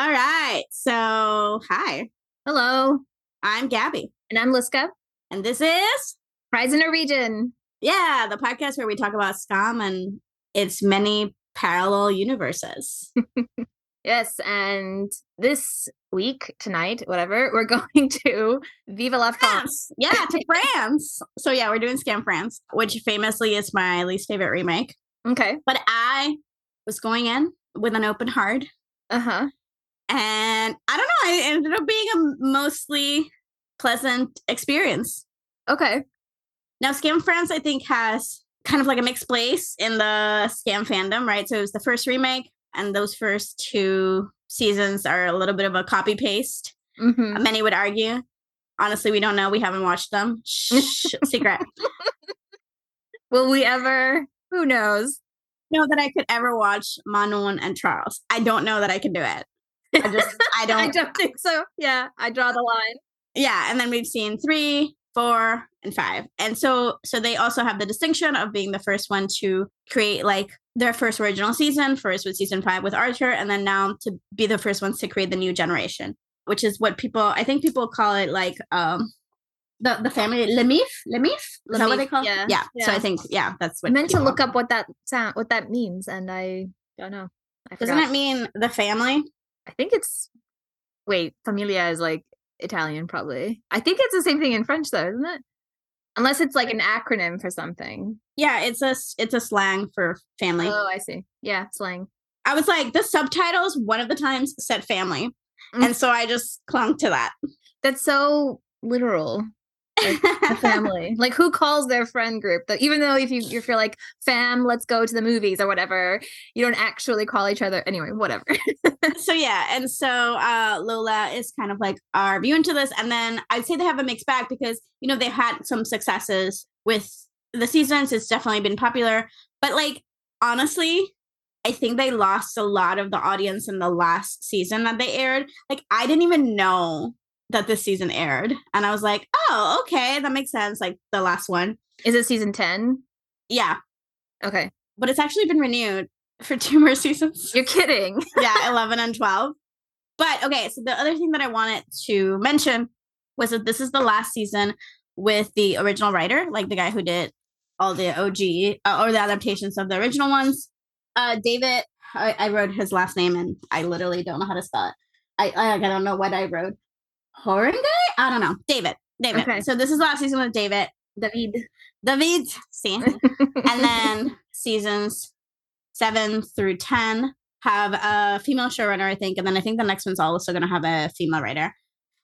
All right. So, hi, Hello, I'm Gabby, and I'm Liska. and this is, Prize in a region. yeah, the podcast where we talk about Skam and its many parallel universes. Yes, and this week, tonight, whatever, we're going to Viva la France. France. Yeah, to France. So, yeah, we're doing Skam France, which famously is my least favorite remake. Okay. But I was going in with an open heart. Uh huh. And I don't know, it ended up being a mostly pleasant experience. Okay. Now, Skam France, I think, has kind of like a mixed place in the Skam fandom, right? So it was the first remake, and those first two seasons are a little bit of a copy paste. Mm-hmm. Many would argue. Honestly, we don't know. We haven't watched them. Shh, secret. Will we ever? Who knows? know that I could ever watch Manon and Charles. I don't know that I could do it. I just, I don't. I don't think so. Yeah, I draw the line. yeah and then we've seen three four and five and so so they also have the distinction of being the first one to create like their first original season first with season five with archer and then now to be the first ones to create the new generation which is what people i think people call it like um the the family lemif lemif is that what they call yeah, it? yeah so i think yeah that's I what meant to look up what that sound, what that means, and I don't know. I doesn't it mean the family I think it's. Wait, familia is like Italian, probably. I think it's the same thing in French, though, isn't it? Unless it's like an acronym for something. yeah it's a it's a slang for family Oh, I see. Yeah, slang. i was like the subtitles one of the times said family Mm. and so i just clung to that That's so literal. Like the family. like who calls their friend group? That even though if you if you're like fam, let's go to the movies or whatever, you don't actually call each other anyway. Whatever. so yeah, and so uh Lola is kind of like our view into this, and then I'd say they have a mixed bag because you know they've had some successes with the seasons. It's definitely been popular, but like honestly, I think they lost a lot of the audience in the last season that they aired. Like I didn't even know that this season aired, and I was like, oh, okay, that makes sense. Like the last one, Is it season ten? yeah, Okay, but it's actually been renewed for two more seasons. you're kidding. yeah, 11 and 12. But okay, so the other thing that I wanted to mention was that this is the last season with the original writer, like the guy who did all the OG uh, or the adaptations of the original ones. Uh, David, I, I wrote his last name and I literally don't know how to spell it. I, I, I don't know what I wrote. Horenge? I don't know. David. David. Okay. So this is last season with David. David. David. See? and then seasons seven through 10 have a female showrunner, I think. And then I think the next one's also going to have a female writer.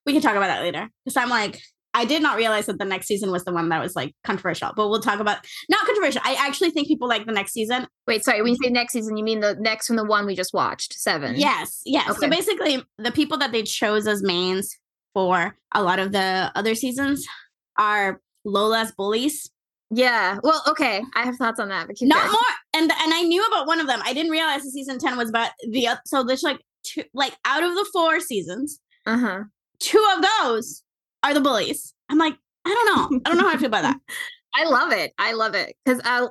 We can talk about that later. Because I'm like, I did not realize that the next season was the one that was like controversial, but we'll talk about not controversial. I actually think people like the next season. Wait, sorry. When you say next season, you mean the next from the one we just watched, seven? Yes, yes. So basically, the people that they chose as mains for a lot of the other seasons are Lola's bullies. Yeah. Well, okay. I have thoughts on that, but not going. more and and i knew about one of them i didn't realize the season 10 was about the so there's like two like out of the four seasons Uh huh. two of those are the bullies i'm like i don't know i don't know how i feel about that I love it. I love it because I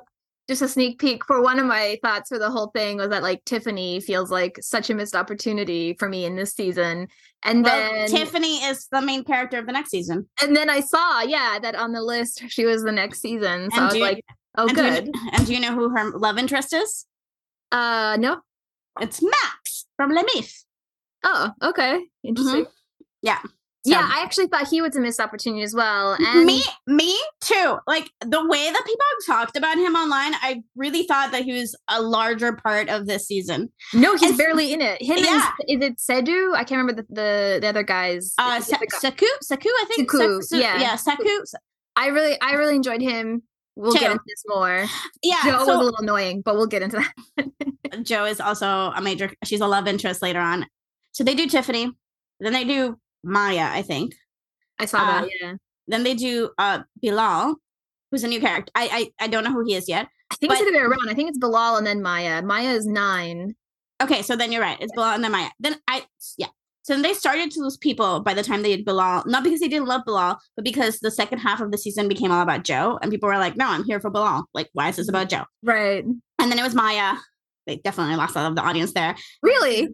just a sneak peek for one of my thoughts for the whole thing was that like Tiffany feels like such a missed opportunity for me in this season, and well, then tiffany is the main character of the next season. And then I saw yeah that on the list she was the next season, so And I was you- like, oh and do, you, good. and do you know who her love interest is? Uh, no. it's max from lemif Oh, okay, interesting. yeah Yeah, I actually thought he was a missed opportunity as well. And me me too like the way that people have talked about him online i really thought that he was a larger part of this season no, he's and- barely in it. Him Yeah. and is it Sedu? I can't remember the the, the other guys. uh Sa- guy- saku saku i think Saku, Sa- yeah. yeah saku I really, I really enjoyed him. We'll Too. get into this more. yeah Joe was a little annoying, but we'll get into that. Joe is also a major. She's a love interest later on. So they do Tiffany, then they do Maya, I think. I saw Uh, that. Yeah, Then they do uh Bilal, who's a new character. I I, I don't know who he is yet. I think it's the other way around. I think it's Bilal and then Maya. Maya is nine. Okay, so then you're right. It's Bilal and then Maya. Then I yeah. So then they started to lose people by the time they did Bilal, not because they didn't love Bilal, but because the second half of the season became all about Joe, and people were like, "No, I'm here for Bilal. Like, why is this about Joe?" Right. And then it was Maya. They definitely lost a lot of the audience there. Really?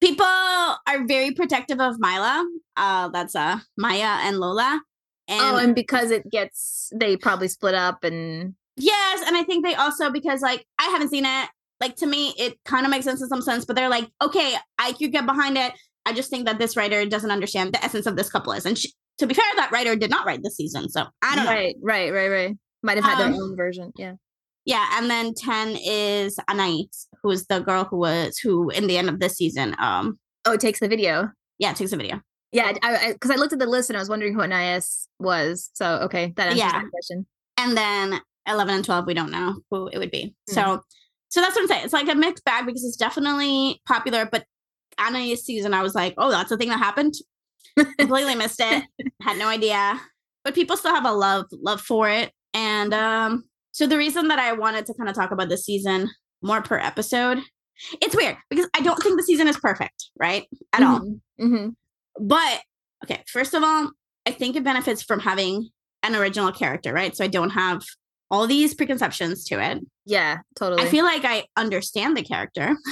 People are very protective of Mila. Uh, that's uh Maya and Lola. And oh, and because it gets they probably split up and yes, and I think they also because like I haven't seen it. Like to me, it kind of makes sense in some sense, but they're like, okay, I could get behind it. I just think that this writer doesn't understand the essence of this couple is, and she, to be fair, that writer did not write this season, so I don't right, know. Right, right, right, right. Might have had Um, their own version. Yeah. Yeah, and then ten is Anais, who is the girl who was who in the end of this season. Um, Oh, it takes the video. yeah, takes the video. Yeah, I because I, looked at the list and I was wondering who Anais was. So okay, that answers Yeah. the question. and then 11 and 12 we don't know who it would be Hmm. so so that's what i'm saying it's like a mixed bag because it's definitely popular but Anais season i was like oh that's the thing that happened completely missed it had no idea but people still have a love love for it and um so the reason that i wanted to kind of talk about this season more per episode it's weird because i don't think the season is perfect right at all hmm but okay, first of all, I think it benefits from having an original character, right? So I don't have all these preconceptions to it. Yeah, totally. I feel like I understand the character.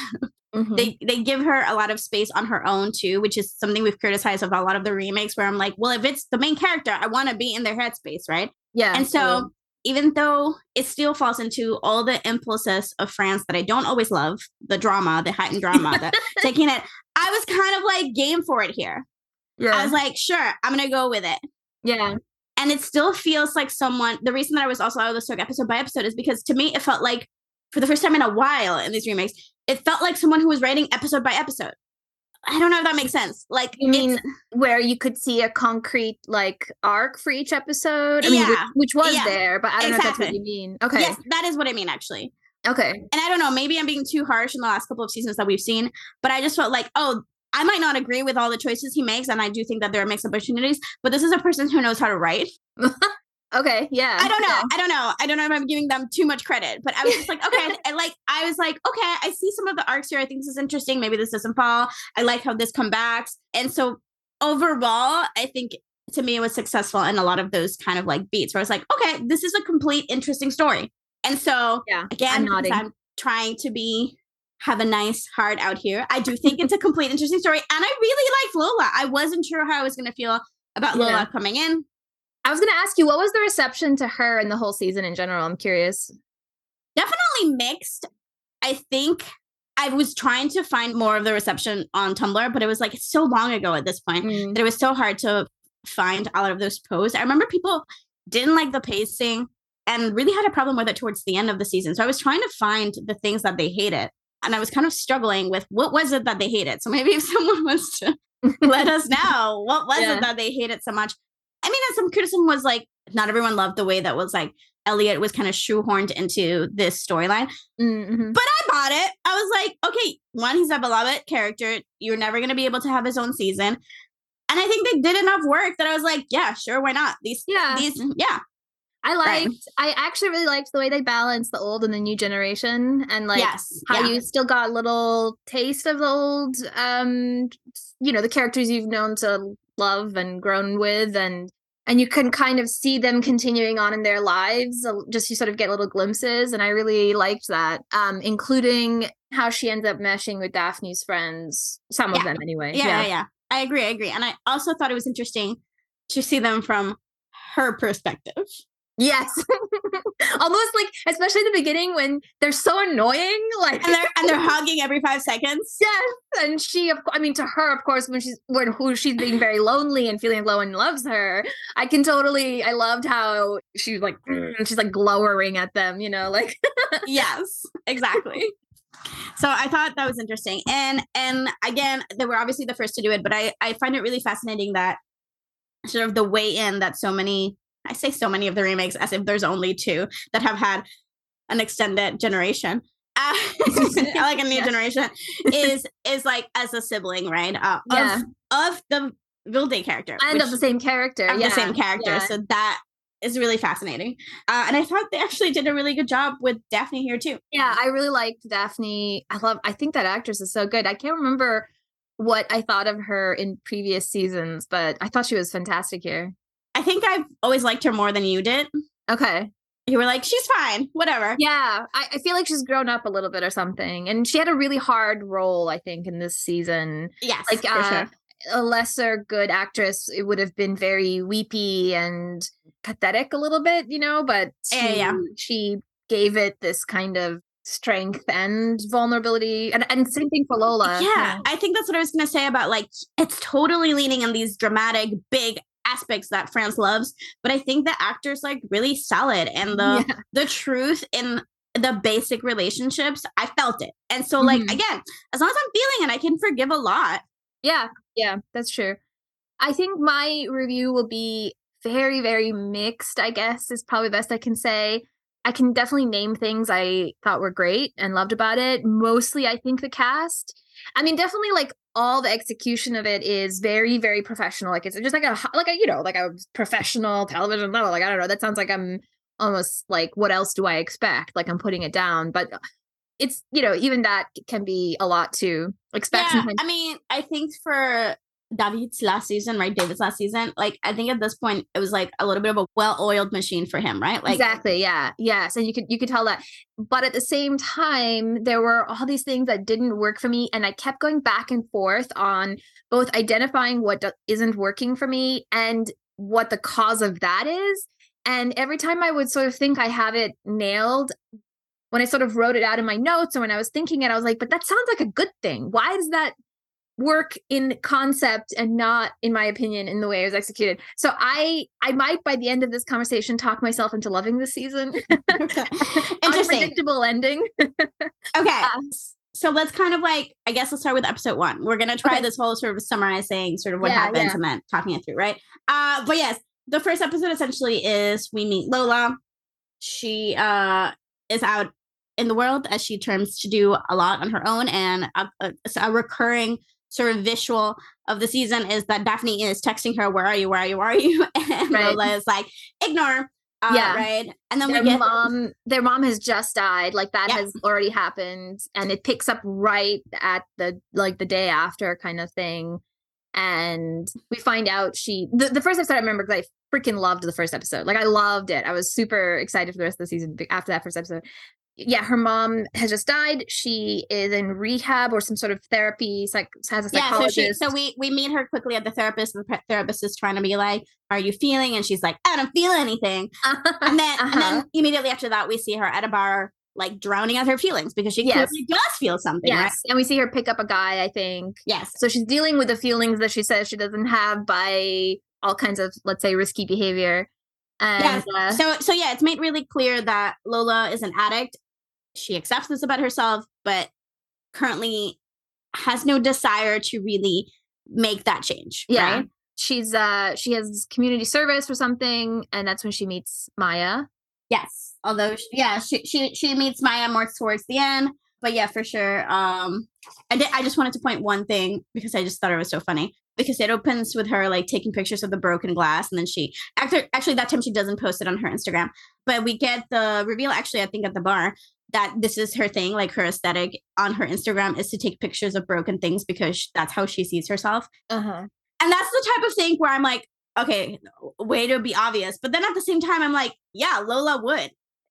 Mhm. They they give her a lot of space on her own too, which is something we've criticized of a lot of the remakes where I'm like, well, if it's the main character, I want to be in their headspace, right? yeah, and so totally. Even though it still falls into all the impulses of France that I don't always love, the drama, the heightened drama, the taking it, I was kind of like game for it here. yeah, I was like, sure, I'm gonna go with it. yeah, And it still feels like someone. The reason that I was also out of the took episode by episode is because to me it felt like, for the first time in a while in these remakes, it felt like someone who was writing episode by episode. I don't know if that makes sense. Like, You mean where you could see a concrete like arc for each episode. I mean, which, Yeah, which was yeah, there, but I don't know if that's what you mean. Okay, yes, that is what I mean actually. okay, And I don't know, maybe I'm being too harsh in the last couple of seasons that we've seen, but I just felt like, oh, I might not agree with all the choices he makes, and I do think that there are mixed opportunities. But this is a person who knows how to write. okay, yeah. I don't know. yeah. I don't know. I don't know if I'm giving them too much credit, but I was just like, okay. and like, I was like, okay, I see some of the arcs here. I think this is interesting. Maybe this doesn't fall. I like how this comes back. And so overall, I think to me it was successful in a lot of those kind of like beats where I was like, okay, this is a complete interesting story. And so Yeah, again, I'm. I'm trying to be have a nice heart out here. I do think it's a complete interesting story. And I really liked Lola. I wasn't sure how I was gonna feel about Lola Yeah. coming in. I was going to ask you, what was the reception to her and the whole season in general? I'm curious. definitely mixed. I think I was trying to find more of the reception on Tumblr, but it was like so long ago at this point Mm, that it was so hard to find a lot of those posts. I remember people didn't like the pacing and really had a problem with it towards the end of the season. So I was trying to find the things that they hated. And I was kind of struggling with what was it that they hated. So maybe if someone wants to let us know what was Yeah. it that they hated so much. I mean, some criticism was like not everyone loved the way that was like Elliot was kind of shoehorned into this storyline. mm, mhm. But I bought it. I was like, okay, one, he's a beloved character. You're never going to be able to have his own season. And I think they did enough work that I was like, yeah, sure, why not? These, Yeah. these, yeah, I Right. liked. I actually really liked the way they balanced the old and the new generation, and like yes, how yeah. you still got a little taste of the old, um, you know, the characters you've known to love and grown with, and and you can kind of see them continuing on in their lives. Just you sort of get little glimpses, and I really liked that, um, including how she ends up meshing with Daphne's friends, some of them anyway. yeah, yeah, yeah. I agree, I agree. And I also thought it was interesting to see them from her perspective. Yes. Almost like, especially the beginning when they're so annoying. Like, And they're and they're hugging every five seconds. yes. And she, of, I mean, to her, of course, when she's when who she's being very lonely and feeling low and loves her, I can totally. I loved how she's like, she's like glowering at them. You know, like yes, exactly. So I thought that was interesting. And and again, they were obviously the first to do it, but I I find it really fascinating that sort of the way in that so many I say so many of the remakes as if there's only two that have had an extended generation. Uh, like a new Yeah. generation is is like as a sibling, right? Uh, Yeah. of of the Vilde character. and of the same character. of yeah. the same character. yeah. So that is really fascinating. Uh, and I thought they actually did a really good job with Daphne here too. Yeah, I really liked Daphne. I love I think that actress is so good. I can't remember what I thought of her in previous seasons, but I thought she was fantastic here. I think I've always liked her more than you did. Okay. you were like, she's fine, whatever. Yeah, I, I, feel like she's grown up a little bit or something, and she had a really hard role, I think, in this season. Yes, like uh, sure. a lesser good actress, it would have been very weepy and pathetic a little bit, you know. But she, yeah, yeah. she gave it this kind of strength and vulnerability and, and same thing for lola yeah, yeah, i think that's what i was gonna say about like it's totally leaning on these dramatic big aspects that france loves but i think the actors like really solid and the yeah. the truth in the basic relationships i felt it and so like mm-hmm. again as long as i'm feeling it i can forgive a lot yeah yeah that's true i think my review will be very very mixed i guess is probably best i can say I can definitely name things I thought were great and loved about it. Mostly, I think the cast. I mean, definitely like all the execution of it is very, very professional. Like it's just like a like a you know like a professional television level. Like I don't know. That sounds like I'm almost like what else do I expect? Like I'm putting it down, but uh, it's you know even that can be a lot to expect. Yeah, I mean, I think for David's last season, right? David's last season. Like, I think at this point it was like a little bit of a well-oiled machine for him, right? Like exactly, yeah, yes, and you could you could tell that. But at the same time, there were all these things that didn't work for me, and I kept going back and forth on both identifying what isn't working for me and what the cause of that is. And every time I would sort of think I have it nailed, when I sort of wrote it out in my notes or when I was thinking it, I was like, but that sounds like a good thing. Why does that work in concept and not in my opinion in the way it was executed. So i i might by the end of this conversation talk myself into loving this season. Unpredictable ending. Okay. Um, so let's kind of like i guess let's start with episode one. We're gonna try okay. this whole sort of summarizing sort of what yeah, happens yeah. and then talking it through right? Uh but yes the first episode essentially is we meet lola. She uh is out in the world as she turns to do a lot on her own and a, a, a recurring sort of visual of the season is that Daphne is texting her, "Where are you? Where are you? Where are you?" And right. Lola is like, "Ignore." Uh, yeah. Right. And then their we get mom. Their mom has just died. Like that has already happened, and it picks up right at the like the day after kind of thing. And we find out she the, the first episode I remember because I freaking loved the first episode. Like I loved it. I was super excited for the rest of the season after that first episode yeah, her mom has just died. She is in rehab or some sort of therapy. Psych has a psychologist. Yeah, so, she, so we we meet her quickly at the therapist. And the therapist is trying to be like, "Are you feeling?" And she's like, "I don't feel anything." and then uh-huh. and then immediately after that, we see her at a bar, like drowning out her feelings because she yes. clearly does feel something. Yes, right? and we see her pick up a guy. I think. Yes. So she's dealing with the feelings that she says she doesn't have by all kinds of, let's say, risky behavior. And, yeah. Uh, so so yeah, it's made really clear that Lola is an addict she accepts this about herself, but currently has no desire to really make that change. Yeah. Right? She's uh she has community service or something, and that's when she meets Maya. Yes. Although yeah, she she she meets Maya more towards the end. But yeah, for sure. Um I did I just wanted to point one thing because I just thought it was so funny. Because it opens with her like taking pictures of the broken glass, and then she actually actually that time she doesn't post it on her Instagram. But we get the reveal actually, I think, at the bar that this is her thing, like her aesthetic on her Instagram is to take pictures of broken things because that's how she sees herself. Uh-huh. And that's the type of thing where I'm like, okay, way to be obvious. But then at the same time, I'm like, yeah, Lola would.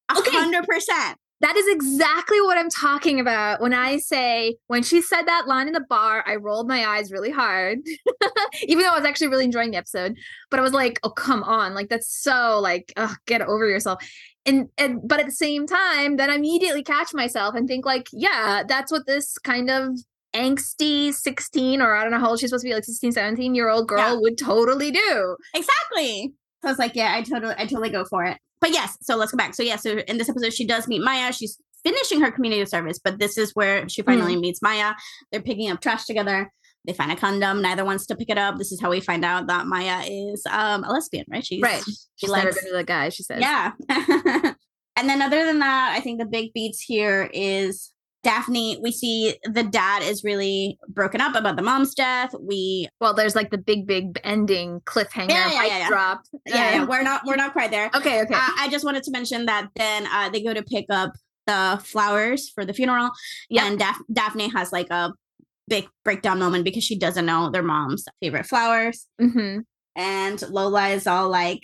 A hundred percent. That is exactly what I'm talking about when I say when she said that line in the bar, I rolled my eyes really hard, even though I was actually really enjoying the episode. But I was like, "Oh, come on! Like that's so like, ugh, get over yourself." And and but at the same time, then I immediately catch myself and think like, yeah, that's what this kind of angsty 16 or I don't know how old she's supposed to be, like 16, 17 year old girl yeah. would totally do. Exactly. So I was like, yeah, I totally, I totally go for it but yes, so let's go back. So yeah, so in this episode, she does meet Maya. She's finishing her community service, but this is where she finally mm. meets Maya. They're picking up trash together. They find a condom. Neither wants to pick it up. This is how we find out that Maya is um, a lesbian, right? She's right. She She's likes, never been with a guy. She says, yeah. and then other than that, I think the big beats here is Daphne, we see the dad is really broken up about the mom's death. We well, there's like the big, big ending cliffhanger, yeah, yeah, yeah, yeah. drop. Yeah, yeah, we're not we're not quite there. Okay, okay. Uh, I just wanted to mention that then uh, they go to pick up the flowers for the funeral, yep. and Daph- Daphne has like a big breakdown moment because she doesn't know their mom's favorite flowers. Mm-hmm. And Lola is all like,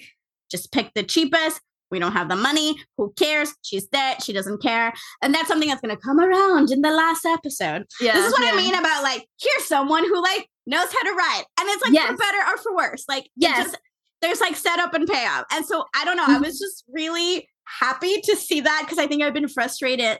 just pick the cheapest. We don't have the money. Who cares? She's dead. She doesn't care. And that's something that's going to come around in the last episode. Yeah. this is what yeah. I mean about like, here's someone who like knows how to write. And it's like Yes. for better or for worse. Like, Yes. just, there's like setup and payoff. And so I don't know. I Mhm. was just really happy to see that because I think I've been frustrated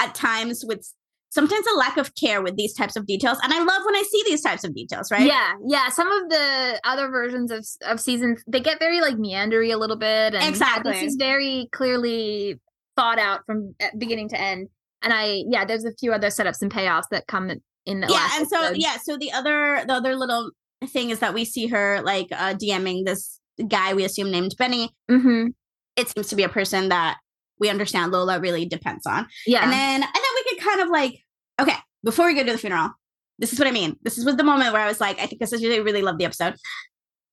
at times with sometimes a lack of care with these types of details. And I love when I see these types of details, right? Yeah, yeah. Some of the other versions of of seasons they get very like meandery a little bit, and yeah, Exactly. this is very clearly thought out from uh, beginning to end. And I, yeah, there's a few other setups and payoffs that come in- the yeah and so yeah so the other the other little thing is that we see her like uh dming this guy we assume named benny hmm it seems to be a person that we understand lola really depends on yeah, and then and then kind of like okay before we go to the funeral this is what i mean. This was the moment where i was like i think this is really really love the episode.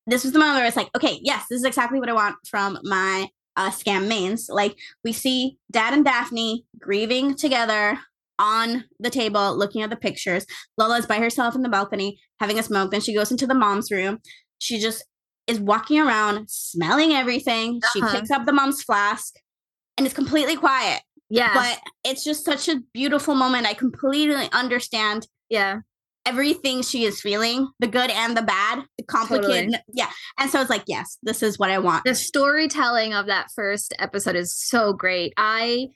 This was the moment where it's like okay yes this is exactly what i want from my uh Skam mains. Like we see dad and daphne grieving together on the table looking at the pictures. Lola's by herself in the balcony having a smoke. Then she goes into the mom's room. She just is walking around smelling everything. She Uh-huh. picks up the mom's flask and it's completely quiet yeah, but it's just such a beautiful moment. I completely understand yeah, everything she is feeling, the good and the bad, the complicated. Yeah. And so it's like, yes, this is what I want. the storytelling of that first episode is so great. I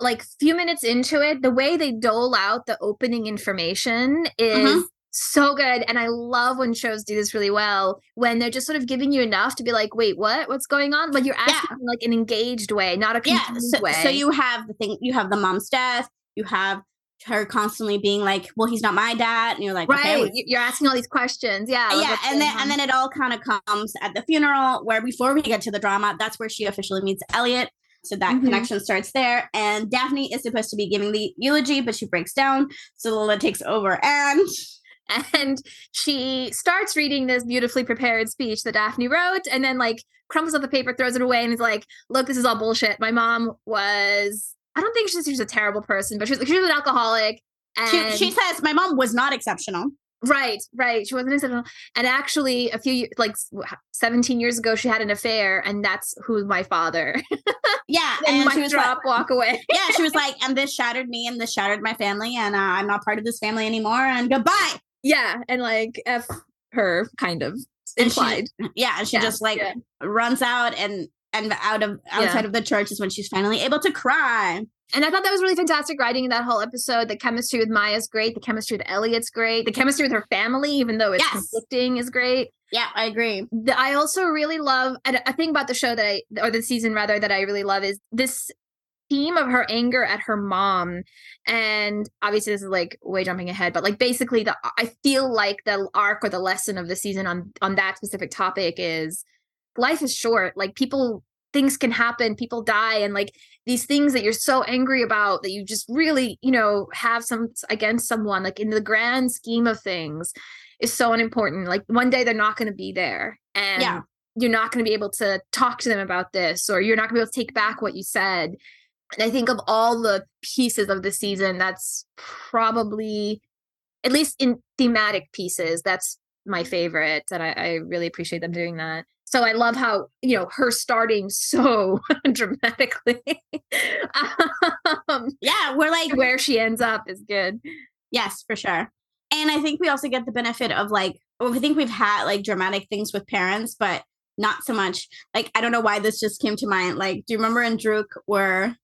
like few minutes into it, the way they dole out the opening information is Mhm. So good. And I love when shows do this really well, when they're just sort of giving you enough to be like, wait, what? What's going on? Like you're Yeah. asking in, like an engaged way, not a yeah. confused So, way. so you have the thing, you have the mom's death, you have her constantly being like, well, he's not my dad. And you're like, right. okay, you- You're asking all these questions. Yeah. like, yeah and then on? and then it all kind of comes at the funeral where before we get to the drama that's where she officially meets elliot so that Mhm. connection starts there and daphne is supposed to be giving the eulogy but she breaks down so lola takes over and and she starts reading this beautifully prepared speech that Daphne wrote, and then like crumbles up the paper, throws it away, and is like, "Look, this is all bullshit. My mom was. I don't think she's, she's a terrible person, but she was, she was an alcoholic." And she, she says my mom was not exceptional right, right, she wasn't exceptional. And actually, a few like seventeen years ago, she had an affair, and that's who my father. yeah and and she was like, drop, walk away. yeah she was like and this shattered me and this shattered my family and uh, i'm not part of this family anymore and goodbye yeah, and like f her kind of And she- implied. yeah she Yeah, just like yeah. runs out and and out of outside of the church is when she's finally able to cry And I thought that was really fantastic writing in that whole episode. The chemistry with Maya's great. The chemistry with Elliot's great. The chemistry with her family, even though it's Yes. conflicting, is great. yeah i agree The, I also really love and a thing about the show that I or the season rather that I really love is this theme of her anger at her mom. And obviously this is like way jumping ahead, but like basically the I feel like the arc or the lesson of the season on on that specific topic is life is short. Like people things can happen, people die and like these things that you're so angry about that you just really, you know, have some against someone like in the grand scheme of things is so unimportant. Like one day they're not going to be there and Yeah. you're not going to be able to talk to them about this or you're not going to be able to take back what you said. And I think of all the pieces of the season, that's probably, at least in thematic pieces, that's my favorite. And I, I really appreciate them doing that. So I love how, you know, her starting so dramatically. um, yeah we're like where she ends up is good. Yes, for sure. And I think we also get the benefit of like, well, I think we've had like dramatic things with parents, but not so much. Like, I don't know why this just came to mind. Like, do you remember in Druk where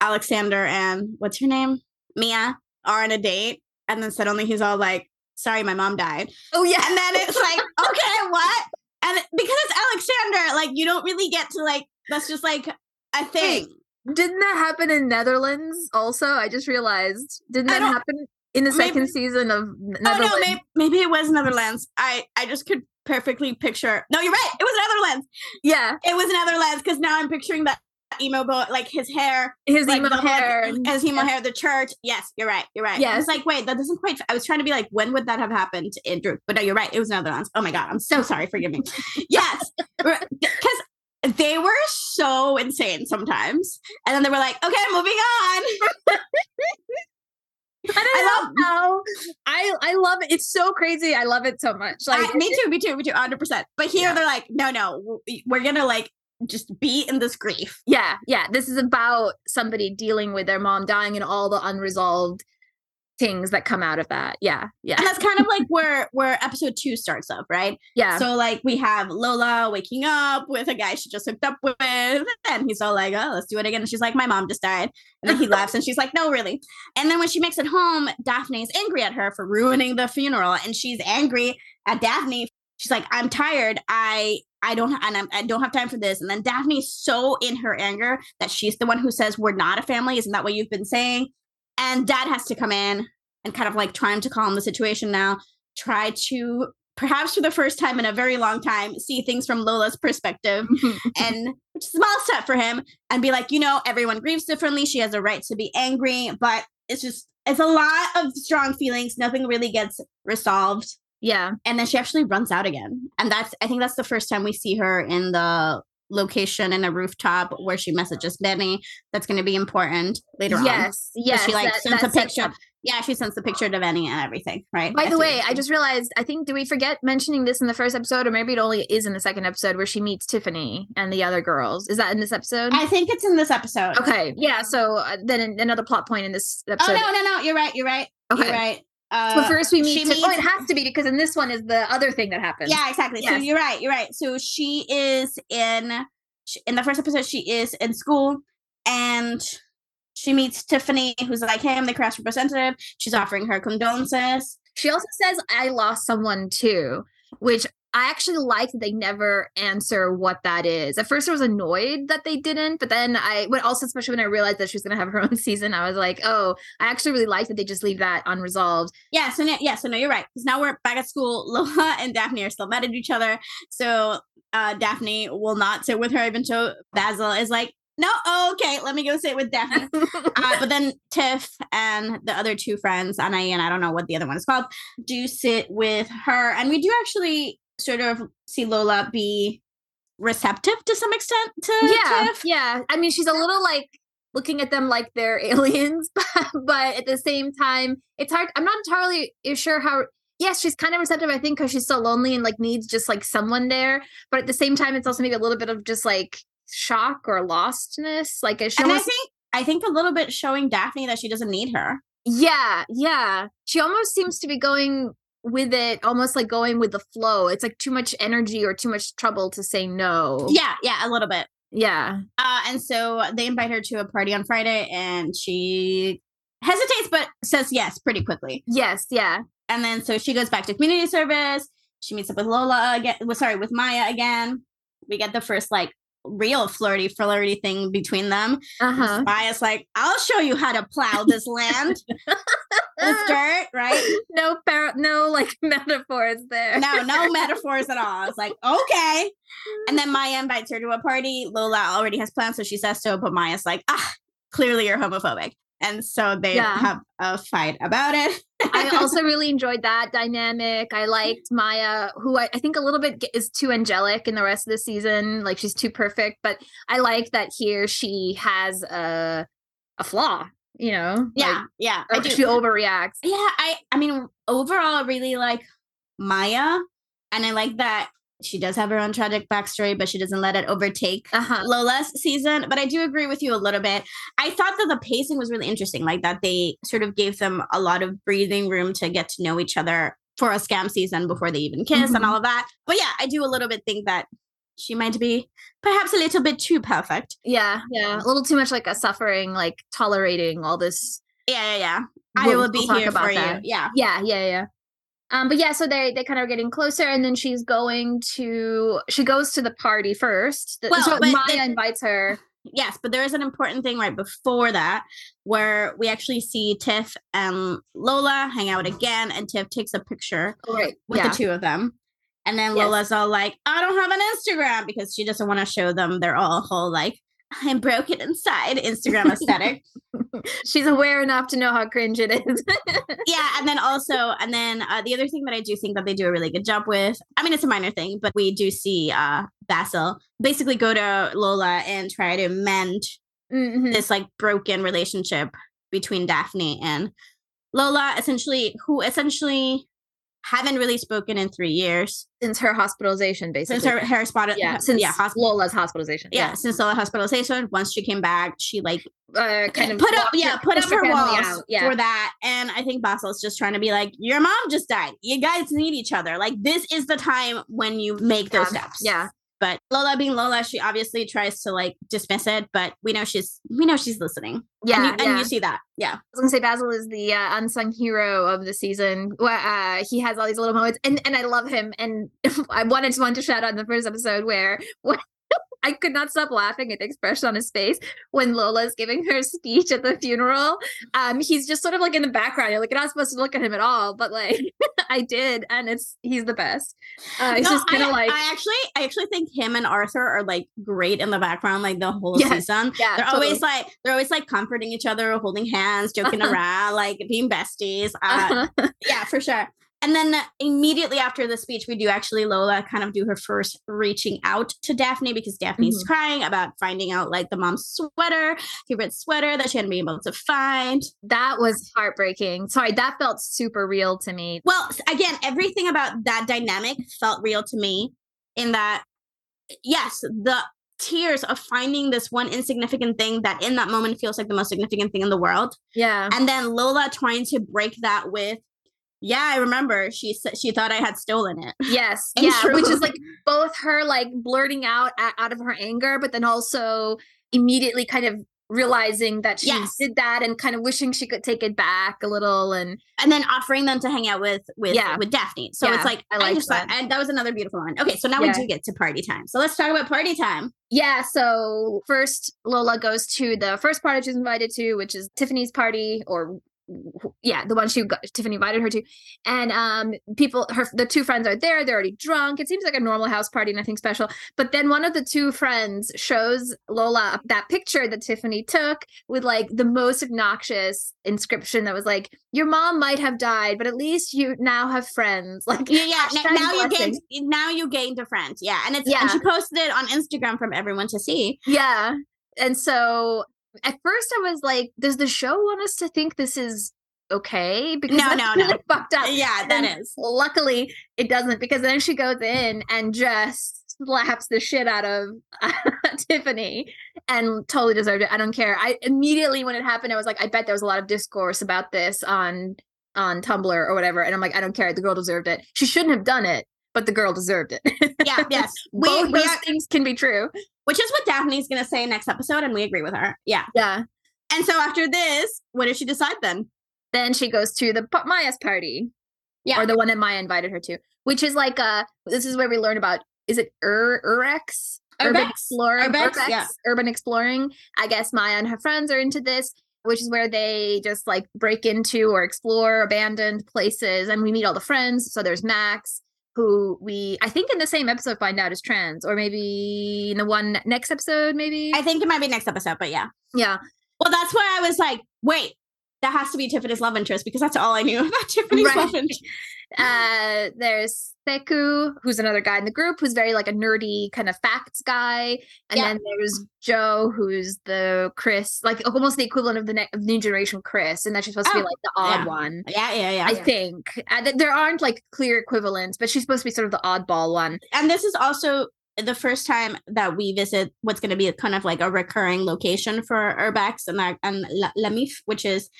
Alexander and what's her name? Mia are on a date. And then suddenly he's all like, sorry, my mom died. Oh, yeah. And then it's like, okay, what? And because it's Alexander, like, you don't really get to like, that's just like a thing. Didn't that happen in Netherlands also? I just realized. Didn't that happen in the maybe- second season of N- Oh no, maybe, maybe it was Netherlands. I I just could perfectly picture. No, you're right. It was Netherlands. Yeah, It was Netherlands because now I'm picturing that emo boy, like his hair, his like emo the whole- hair. and- his emo hair, the church. Yes, you're right. You're right. I Yes. was like, wait, that doesn't quite. I was trying to be like, when would that have happened in Drew? But no, you're right. It was Netherlands. Oh my god, I'm so sorry. Forgive me. Yes, because they were so insane sometimes, and then they were like, okay, moving on. I don't I know how. I I love it. It's so crazy. I love it so much. Like I- me too, me too, me too, hundred percent. But here Yeah. they're like, no, no, we're gonna like just be in this grief. Yeah, yeah. This is about somebody dealing with their mom dying and all the unresolved things that come out of that. Yeah, yeah. And that's kind of like where where episode two starts up, right? Yeah. So like we have Lola waking up with a guy she just hooked up with, and he's all like, "Oh, let's do it again." And she's like, "My mom just died," and then he laughs, and she's like, "No, really." And then when she makes it home, Daphne is angry at her for ruining the funeral, and she's angry at Daphne. She's like, "I'm tired. I I don't and I'm, I don't have time for this." And then Daphne's so in her anger that she's the one who says, "We're not a family." Isn't that what you've been saying? And Dad has to come in and kind of like trying to calm the situation now. Try to perhaps for the first time in a very long time see things from Lola's perspective and which is a small step for him and be like, you know, everyone grieves differently. She has a right to be angry, but it's just it's a lot of strong feelings. Nothing really gets resolved. Yeah. And then she actually runs out again. And that's I think that's the first time we see her in the location in a rooftop where she messages Benny. That's gonna be important later on. Yes. Yes. she, like, that- sends a picture. up- Yeah, she sends the picture to Benny and everything, right? By the way, I just realized I think do we forget mentioning this in the first episode, or maybe it only is in the second episode where she meets Tiffany and the other girls. Is that in this episode? I think it's in this episode. okay. Yeah. So uh, then another plot point in this episode. Oh no, no, no! You're right. You're right. Okay. You're right. So Uh, first we meet. Tiff- oh, it has to be because in this one is the other thing that happens. yeah, exactly. So you're right. You're right. So she is in in the first episode. She is in school, and she meets Tiffany, who's like, "Hey, I'm the crash representative." She's offering her condolences. She also says, I lost someone too, which I actually like that they never answer what that is. At first, I was annoyed that they didn't, but then I, but also, especially when I realized that she was going to have her own season, I was like, oh, I actually really like that they just leave that unresolved. Yeah. So now, yeah. So no, you're right. Because now we're back at school. Lola and Daphne are still mad at each other. So uh, Daphne will not sit with her, even though Basil is like, "No, okay, let me go sit with Daphne." uh, but then Tiff and the other two friends, Anna and I don't know what the other one is called, do sit with her, and we do actually sort of see Lola be receptive to some extent to yeah, Tiff. yeah. I mean, she's a little like looking at them like they're aliens, but, but at the same time, it's hard. I'm not entirely sure how. Yes, she's kind of receptive, I think, because she's so lonely and like needs just like someone there. But at the same time, it's also maybe a little bit of just like shock or lostness. Like, she And I think I think a little bit showing Daphne that she doesn't need her. yeah, yeah. She almost seems to be going with it, almost like going with the flow. It's like too much energy or too much trouble to say no. Yeah, yeah, a little bit. yeah. Uh, and so they invite her to a party on Friday, and she hesitates but says yes pretty quickly. Yes, yeah. And then so she goes back to community service. She meets up with Lola again. Well, sorry, with Maya again. We get the first like real flirty flirty thing between them. Uh huh. Maya's like, "I'll show you how to plow this land, this dirt." Right? no par- no like metaphors there. No, no metaphors at all. It's like okay. And then Maya invites her to a party. Lola already has plans, so she says so. But Maya's like, "Ah, clearly you're homophobic." And so they Yeah. have a fight about it. I also really enjoyed that dynamic. I liked Maya, who I, I think a little bit is too angelic in the rest of the season. Like she's too perfect, but I like that here she has a a flaw. You know, yeah, yeah. I like, do. she overreacts. yeah i i mean overall i really like maya and i like that she does have her own tragic backstory but she doesn't let it overtake Uh huh. lola's season but i do agree with you a little bit i thought that the pacing was really interesting like that they sort of gave them a lot of breathing room to get to know each other for a Skam season before they even kiss and Mhm. all of that but yeah i do a little bit think that she might be perhaps a little bit too perfect Yeah, yeah. A little too much like a suffering, like tolerating all this. yeah yeah yeah i will be here for that. you yeah Yeah, yeah, yeah. Um, but yeah, so they they kind of are getting closer, and then she's going to she goes to the party first. Well, so Maya invites her. Yes, but there is an important thing right before that where we actually see Tiff and Lola hang out again, and Tiff takes a picture Oh, right. with yeah. the two of them. And then Yes. Lola's all like, I don't have an Instagram because she doesn't want to show them their all whole like I'm broken inside Instagram aesthetic. She's aware enough to know how cringe it is. yeah, and then also, and then uh, the other thing that I do think that they do a really good job with, I mean, it's a minor thing, but we do see uh Basil basically go to Lola and try to mend Mhm. this like broken relationship between Daphne and Lola, essentially, who essentially haven't really spoken in three years since her hospitalization, basically. since her her spotted. yeah, since yeah, hosp- Lola's hospitalization. yeah, since the hospitalization. Once she came back, she like uh, kind of put up, yeah, put up her walls. Yeah, for that. And I think Basil's just trying to be like, your mom just died. You guys need each other. Like this is the time when you make those Yeah, steps. yeah. But Lola being Lola, she obviously tries to like dismiss it, but we know she's we know she's listening. yeah, and you, yeah. and you see that. Yeah. I was gonna say Basil is the uh, unsung hero of the season. Where, uh, he has all these little moments, and and I love him. And I wanted to want to shout out in the first episode where. when I could not stop laughing at the expression on his face when Lola's giving her speech at the funeral. Um, he's just sort of like in the background. You're like, you're not supposed to look at him at all, but like I did, and it's he's the best. Uh, it's No, just kind I, of like I actually I actually think him and Arthur are like great in the background, like the whole Yes, season. yeah, They're totally. always like they're always like comforting each other, holding hands, joking around, like being besties. Uh, yeah, for sure. And then immediately after the speech, we do actually Lola kind of do her first reaching out to Daphne because Daphne's Mhm. crying about finding out like the mom's sweater, favorite sweater that she hadn't been able to find. that was heartbreaking. Sorry, that felt super real to me. Well, again, everything about that dynamic felt real to me in that, yes, the tears of finding this one insignificant thing that in that moment feels like the most significant thing in the world. Yeah, And then Lola trying to break that with, yeah, I remember she said she thought I had stolen it. Yes, And yeah, which is like both her like blurting out a- out of her anger, but then also immediately kind of realizing that she Yes. did that and kind of wishing she could take it back a little. And And then offering them to hang out with with Yeah. with Daphne. So Yeah, it's like I thought that. and that was another beautiful one. Okay, so now Yeah. we do get to party time. So let's talk about party time. yeah, so first Lola goes to the first party she's invited to, which is Tiffany's party, or yeah, the one she got, Tiffany invited her to, and um, people, her the two friends are there. They're already drunk. It seems like a normal house party, nothing special. But then one of the two friends shows Lola that picture that Tiffany took with like the most obnoxious inscription that was like, "Your mom might have died, but at least you now have friends." Like, Yeah, yeah. n- hashtag now you gained now you gained a friend. Yeah. And it's Yeah. and she posted it on Instagram from everyone to see. Yeah. And so at first I was like, does the show want us to think this is okay? Because No, that's no, no. really fucked up. Yeah, And that is. Luckily, it doesn't because then she goes in and just slaps the shit out of Tiffany and totally deserved it. I don't care. I immediately when it happened, I was like, I bet there was a lot of discourse about this on on Tumblr or whatever. And I'm like, I don't care. The girl deserved it. She shouldn't have done it, but the girl deserved it. Yeah, yes. We, Both we those are, things can be true. which is what Daphne's gonna say next episode, and we agree with her. Yeah. Yeah. And so after this, what does she decide then? then she goes to the Maya's party. Yeah. Or the one that Maya invited her to, which is like uh this is where we learn about is it Ur Urex? Urban exploring. Urbex, Urbex, yeah. Urban exploring. I guess Maya and her friends are into this, which is where they just like break into or explore abandoned places and we meet all the friends. So there's Max, who we I think in the same episode find out is trans, or maybe in the one next episode, maybe. I think it might be next episode, but yeah. yeah. Well, that's why I was like, wait, that has to be Tiffany's love interest because that's all I knew about Tiffany's Right. love interest. uh there's Seku, who's another guy in the group who's very like a nerdy kind of facts guy. And Yeah. then there's Joe, who's the Chris, like almost the equivalent of the ne- of new generation Chris, and that she's supposed to be Oh, like the odd yeah. one. Yeah, yeah, yeah. I think uh, th- there aren't like clear equivalents, but she's supposed to be sort of the oddball one. and this is also the first time that we visit what's going to be kind of like a recurring location for Urbex and that and La- Lamif, which is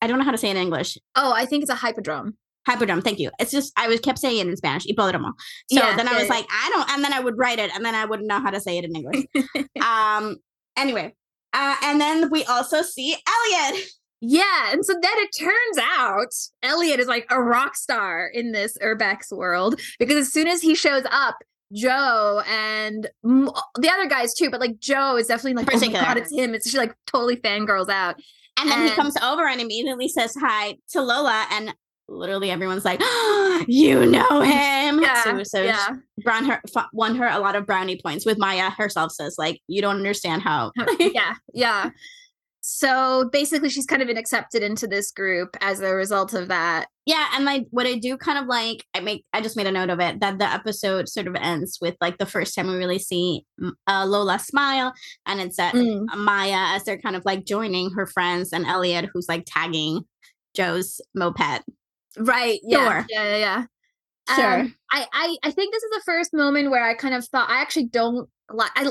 I don't know how to say it in English. Oh, I think it's a hippodrome. Hippodrome, thank you. It's just I was kept saying it in Spanish, hipódromo. So Yeah, then I was like, I don't, and then I would write it, and then I wouldn't know how to say it in English. um. Anyway, uh, and then we also see Elliot. Yeah, and so then it turns out Elliot is like a rock star in this Urbex world because as soon as he shows up, Joe and the other guys too, but like Joe is definitely like, oh my god, it's him. It's she like totally fangirls out. And then he comes over and immediately says hi to Lola, and literally everyone's like, "You know him." so, so yeah. Brown her f- won her a lot of brownie points. With Maya herself says, like, "You don't understand how." yeah, yeah. So basically, she's kind of been accepted into this group as a result of that. yeah, and like what I do kind of like, I make I just made a note of it that the episode sort of ends with like the first time we really see uh, Lola smile, and it's at Mm. Maya as they're kind of like joining her friends and Elliot, who's like tagging Joe's moped. Right. Yeah. Sure. Yeah. Yeah. Yeah. Sure. Um, I, I I think this is the first moment where I kind of thought I actually don't like I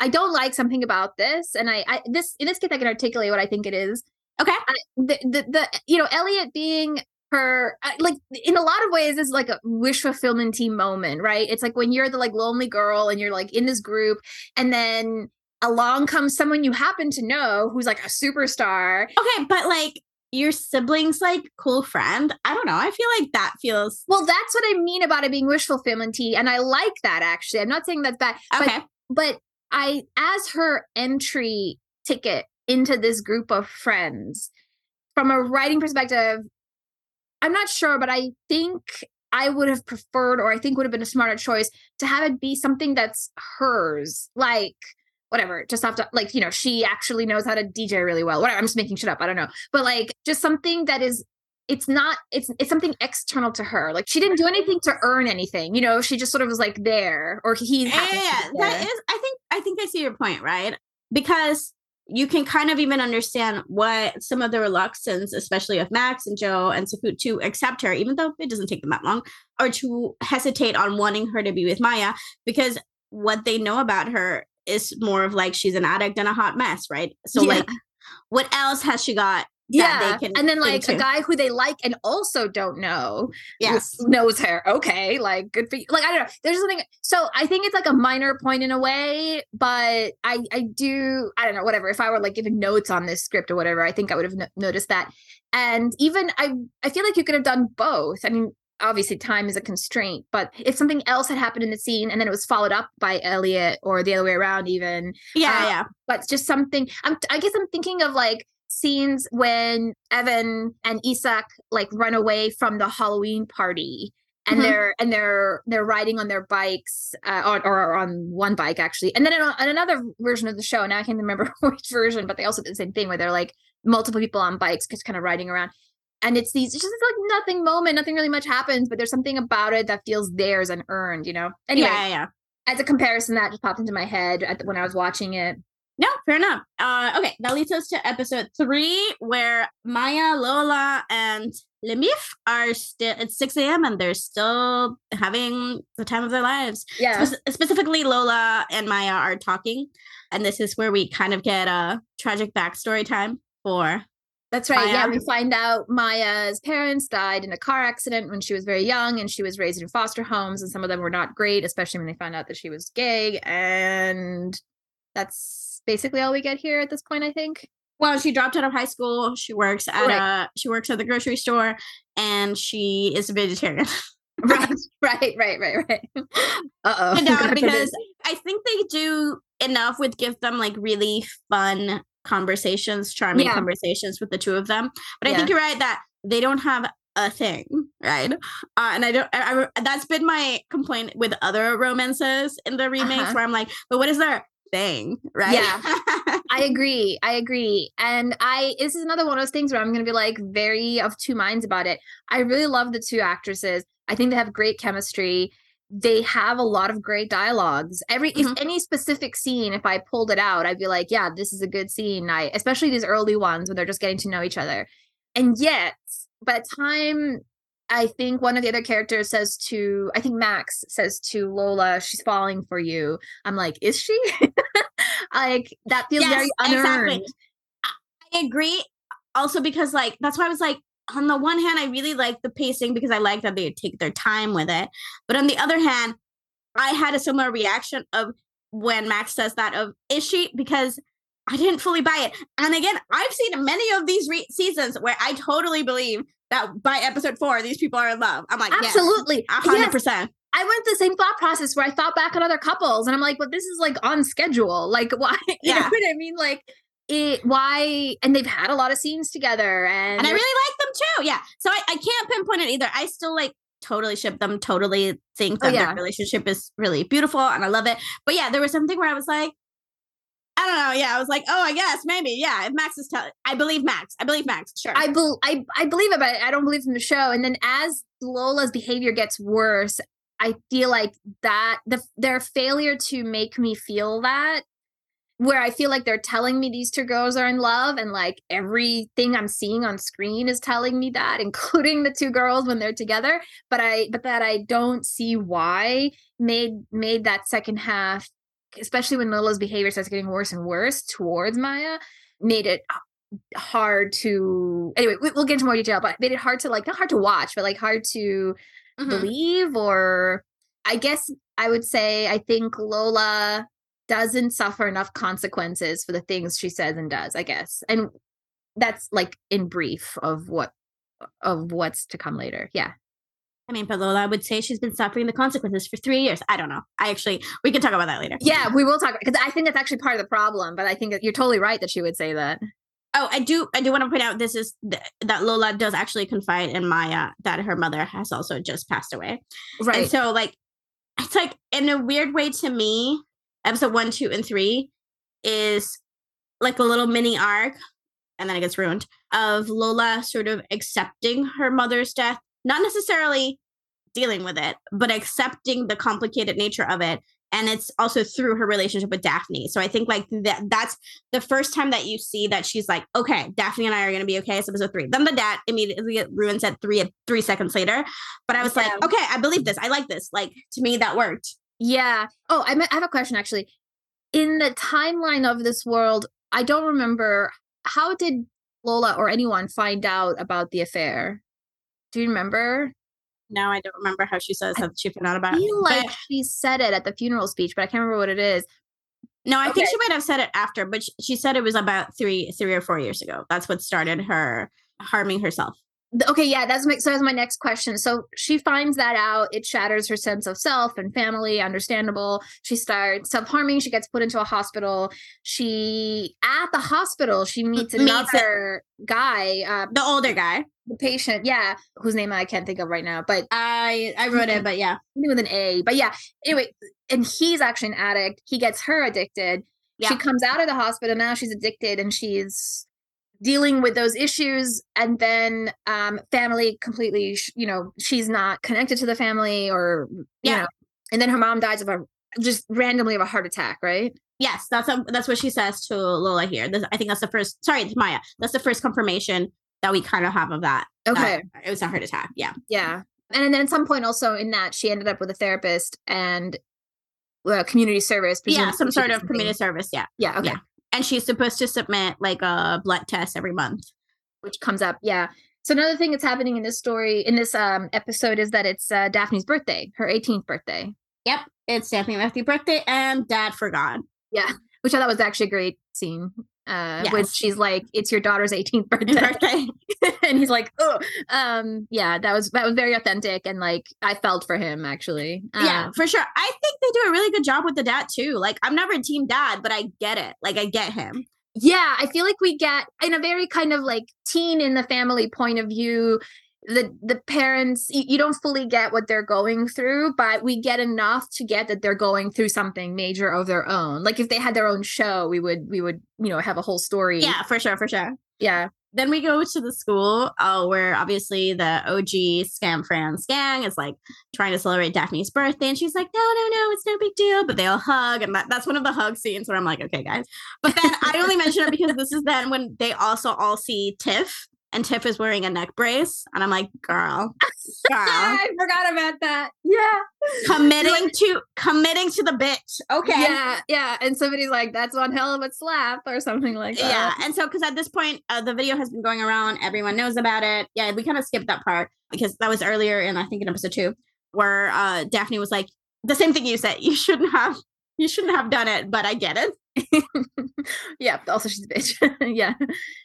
I don't like something about this, and I, I this in this case I can articulate what I think it is. Okay. I, the, the the you know Elliot being her like in a lot of ways this is like a wish fulfillment team moment, right? It's like when you're the like lonely girl and you're like in this group, and then along comes someone you happen to know who's like a superstar. Okay, but like your siblings like cool friend. I don't know. I feel like that feels Well, that's what I mean about it being wish fulfillment tea, and I like that actually. I'm not saying that's bad, okay. but but I as her entry ticket into this group of friends from a writing perspective, I'm not sure, but I think I would have preferred, or I think would have been a smarter choice to have it be something that's hers, like whatever, just have to like, you know, she actually knows how to DJ really well. Whatever, I'm just making shit up. I don't know. But like just something that is it's not it's it's something external to her. Like she didn't do anything to earn anything. You know, she just sort of was like there or he yeah, happened to yeah, be that is i think i think i see your point right because you can kind of even understand what some of the reluctance especially of max and joe and safut to accept her even though it doesn't take them that long or to hesitate on wanting her to be with maya because what they know about her is more of like she's an addict and a hot mess right so Yeah. like what else has she got yeah. they can and then like a guy who they like and also don't know yes knows her. Okay, like good for you. Like I don't know. There's something. So I think it's like a minor point in a way, but I I do I don't know whatever. If I were like giving notes on this script or whatever, I think I would have no- noticed that. And even I I feel like you could have done both. I mean. Obviously, time is a constraint, but if something else had happened in the scene and then it was followed up by Eliott or the other way around, even, yeah Uh, yeah but just something I'm I guess I'm thinking of like scenes when Even and Isak like run away from the Halloween party and Mhm. they're and they're they're riding on their bikes uh, on, or on one bike actually and then in, on another version of the show now I can't remember which version but they also did the same thing where they're like multiple people on bikes just kind of riding around and it's these it's just like nothing moment nothing really much happens but there's something about it that feels theirs and earned you know anyway yeah yeah, yeah. as a comparison that just popped into my head at the, when I was watching it No, fair enough. Uh, okay, that leads us to episode three, where Maya, Lola, and Lemif are still. It's six a.m. and they're still having the time of their lives. yeah Spec- specifically, Lola and Maya are talking, and this is where we kind of get a tragic backstory time for. That's right. Yeah, we find out Maya's parents died in a car accident when she was very young, and she was raised in foster homes, and some of them were not great, especially when they found out that she was gay. And that's basically all we get here at this point, I think. Well, she dropped out of high school. She works at Right. a she works at the grocery store, and she is a vegetarian. Right, right, right, right, right. Uh oh. Because I think they do enough with give them like really fun conversations, charming Yeah. conversations with the two of them. But I think you're right that they don't have a thing, right? Uh, and I don't. I, I, that's been my complaint with other romances in the remakes, Uh-huh. where I'm like, but what is their thing, right? Yeah. I agree. I agree. And I this is another one of those things where I'm gonna be like very of two minds about it. I really love the two actresses. I think they have great chemistry. They have a lot of great dialogues. Every Mhm. if any specific scene, if I pulled it out, I'd be like, yeah, this is a good scene. I especially these early ones when they're just getting to know each other. And yet, by the time I think one of the other characters says to, I think Max says to Lola, she's falling for you. I'm like, is she? like that feels very Yes, exactly. unearned. I agree. Also, because like that's why I was like, on the one hand, I really like the pacing because I like that they take their time with it. But on the other hand, I had a similar reaction of when Max says that of is she because I didn't fully buy it. And again, I've seen many of these re- seasons where I totally believe that by episode four, these people are in love. I'm like, yes, Absolutely. hundred Yes. percent. I went the same thought process where I thought back on other couples and I'm like, but this is like on schedule. Like why you know Yeah. what I mean? Like it why and they've had a lot of scenes together and, And I really like them too. Yeah. So I, I can't pinpoint it either. I still like totally ship them, totally think Oh, that yeah. their relationship is really beautiful and I love it. But yeah, there was something where I was like, I don't know. Yeah, I was like, oh, I guess maybe. Yeah, if Max is telling, I believe Max. I believe Max. Sure. I, bel I I believe it, but I don't believe in the show. And then as Lola's behavior gets worse, I feel like that the their failure to make me feel that where I feel like they're telling me these two girls are in love and like everything I'm seeing on screen is telling me that, including the two girls when they're together. But I but that I don't see why made made that second half, especially when Lola's behavior starts getting worse and worse towards Maya, made it hard to anyway, we'll get into more detail, but made it hard to like not hard to watch, but like hard to mm-hmm. believe or I guess I would say I think Lola doesn't suffer enough consequences for the things she says and does, I guess. And that's like in brief of what of what's to come later. Yeah. I mean, but Lola would say she's been suffering the consequences for three years. I don't know. I actually, we can talk about that later. Yeah, we will talk because I think that's actually part of the problem. But I think that you're totally right that she would say that. Oh, I do. I do want to point out this is th- that Lola does actually confide in Maya that her mother has also just passed away. Right. And so, like, it's like in a weird way to me, episode one, two, and three is like a little mini arc, and then it gets ruined of Lola sort of accepting her mother's death, not necessarily dealing with it, but accepting the complicated nature of it. And it's also through her relationship with Daphne. So I think like that that's the first time that you see that she's like, okay, Daphne and I are gonna be okay. It's episode three. Then the dad immediately ruins at three three seconds later. But I was yeah. like, okay, I believe this. I like this. Like to me, that worked. Yeah. Oh, I, I have a question actually. In the timeline of this world, I don't remember how did Lola or anyone find out about the affair? Do you remember? No, I don't remember how she says how she found out about I feel it. like but, she said it at the funeral speech, but I can't remember what it is. No, I okay. think she might have said it after, but she, she said it was about three, three or four years ago. That's what started her harming herself okay yeah that's my so that's my next question. So she finds that out it shatters her sense of self and family understandable. She starts self-harming she gets put into a hospital. She at the hospital she meets another guy uh, the older guy. the patient yeah whose name i can't think of right now but i i wrote it but yeah. with an a but yeah anyway and he's actually an addict. He gets her addicted. Yeah. she comes out of the hospital now she's addicted and she's dealing with those issues and then um family completely you know she's not connected to the family or yeah. know, and then her mom dies of a just randomly of a heart attack right? Yes that's a, that's what she says to lola here. This, i think that's the first sorry it's maya that's the first confirmation that we kind of have of that okay. that it was a heart attack yeah. Yeah and then at some point also in that she ended up with a therapist and uh, community service yeah some sort of community service yeah yeah okay. yeah and she's supposed to submit like a blood test every month. Which comes up yeah. So another thing that's happening in this story in this um episode is that it's uh, daphne's birthday her 18th birthday. Yep it's daphne matthew birthday and dad forgot. Yeah which i thought was actually a great scene uh yes. when she's like it's your daughter's 18th birthday, and he's like oh. Um yeah that was that was very authentic and like i felt for him actually. Um, yeah for sure. I think they do a really good job with the dad too. Like i'm never a team dad but i get it. Like i get him. Yeah i feel like we get in a very kind of like teen in the family point of view the the parents you, you, don't fully get what they're going through but we get enough to get that they're going through something major of their own like if they had their own show we would we would you know have a whole story yeah for sure for sure yeah then we go to the school uh, where obviously the OG Skam France gang is like trying to celebrate Daphne's birthday. And she's like, no, no, no, it's no big deal. But they all hug. And that, that's one of the hug scenes where I'm like, okay, guys. But then I only mention it because this is then when they also all see Tiff and Tiff is wearing a neck brace, and I'm like, girl, girl. I forgot about that. Yeah, committing like, to committing to the bitch. Okay, yeah, yeah. And somebody's like, that's one hell of a slap or something like that. Yeah, and so because at this point, uh, the video has been going around, everyone knows about it. Yeah, we kind of skipped that part because that was earlier in I think in episode two, where uh Daphne was like, the same thing you said. You shouldn't have, you shouldn't have done it, but I get it. yeah. Also, she's a bitch. yeah.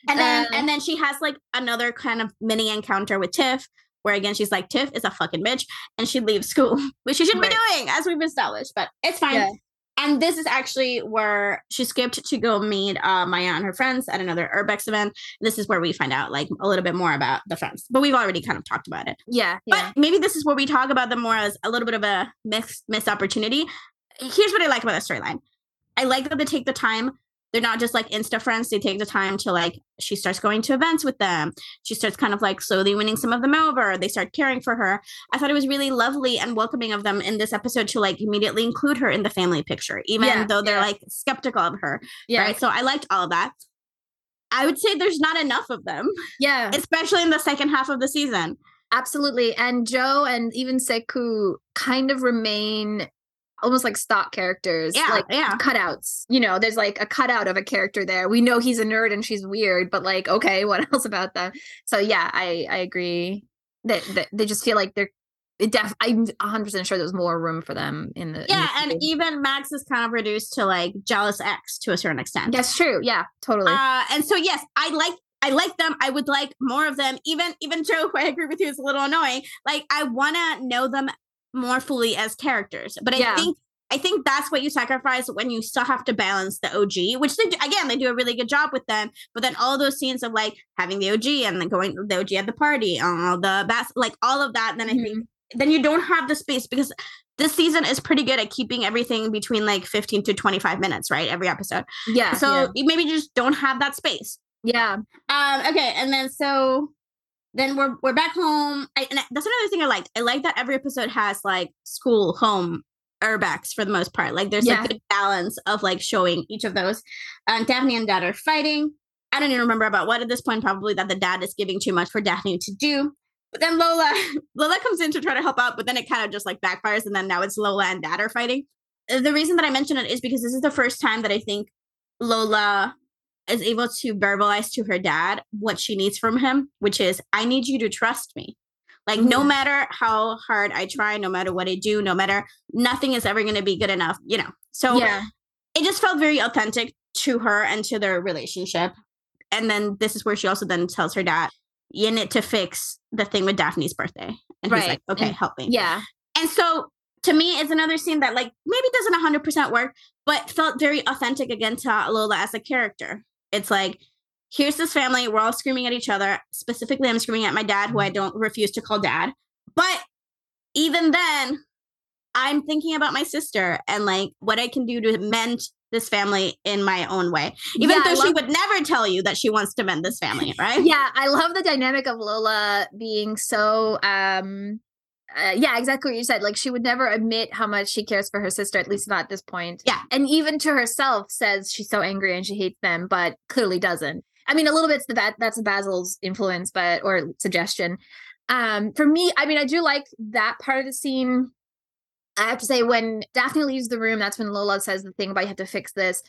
And then and then she has like another kind of mini encounter with Tiff, where again she's like, Tiff is a fucking bitch, and she leaves school, which she shouldn't right. be doing, as we've established. But it's fine. Yeah. And this is actually where she skipped to go meet uh, Maya and her friends at another Urbex event. This is where we find out like a little bit more about the friends, but we've already kind of talked about it. Yeah, yeah. But maybe this is where we talk about them more as a little bit of a missed, missed opportunity. Here's what I like about the storyline I like that they take the time they're not just like insta friends they take the time to like she starts going to events with them she starts kind of like slowly winning some of them over they start caring for her i thought it was really lovely and welcoming of them in this episode to like immediately include her in the family picture even Yeah, though they're yeah. like skeptical of her Yeah. right so i liked all of that i would say there's not enough of them Yeah. especially in the second half of the season Absolutely. And Joe and even Seku kind of remain almost like stock characters. Yeah, Like yeah. cutouts. You know, there's like a cutout of a character there. We know he's a nerd and she's weird, but like, okay, what else about them? So yeah, I I agree. That, that they just feel like they're it def I'm 100 percent sure there's more room for them in the in yeah the and even max is kind of reduced to like jealous ex to a certain extent that's true. Yeah, totally. Uh, and so yes, I like I like them. I would like more of them. Even even Joe, who I agree with you, is a little annoying. Like I want to know them more fully as characters. But I Yeah. think I think that's what you sacrifice when you still have to balance the OG, which they do, again they do a really good job with them. But then all those scenes of like having the OG and then going the OG at the party, all the bas- like all of that. Then I Mm-hmm. think then you don't have the space because this season is pretty good at keeping everything between like 15 to 25 minutes, right? Every episode. yeah. So yeah. you maybe just don't have that space. yeah. Um, okay, and then so then we're we're back home. I, and that's another thing I liked. I like that every episode has like school, home, urbex for the most part. Like there's Yeah. a good balance of like showing each of those. Um, Daphne and Dad are fighting. I don't even remember about what at this point. Probably that the dad is giving too much for Daphne to do. But then Lola, Lola comes in to try to help out, but then it kind of just like backfires, and then now it's Lola and Dad are fighting. Uh, The reason that I mention it is because this is the first time that I think Lola is able to verbalize to her dad what she needs from him, which is, I need you to trust me. Like, no Mhm. matter how hard I try, no matter what I do, no matter nothing is ever going to be good enough, you know. So yeah. it just felt very authentic to her and to their relationship. And then this is where she also then tells her dad, you need to fix the thing with Daphne's birthday. And he's Right. like, okay, And- help me. Yeah. And so to me, it's another scene that like maybe doesn't 100% work, but felt very authentic again to Lola as a character. It's like, here's this family, we're all screaming at each other. Specifically, I'm screaming at my dad, who I don't refuse to call dad. But even then, I'm thinking about my sister and like what I can do to mend this family in my own way. Even Yeah, though she would never tell you that she wants to mend this family, right? yeah i love the dynamic of lola being so um uh, yeah exactly what you said. Like she would never admit how much she cares for her sister at least not at this point. Yeah. and even to herself says she's so angry and she hates them but clearly doesn't. I mean a little bit's the that that's Basile's influence but or suggestion. Um for me i mean i do like that part of the scene. I have to say when daphne leaves the room that's when lola says the thing about you have to fix this.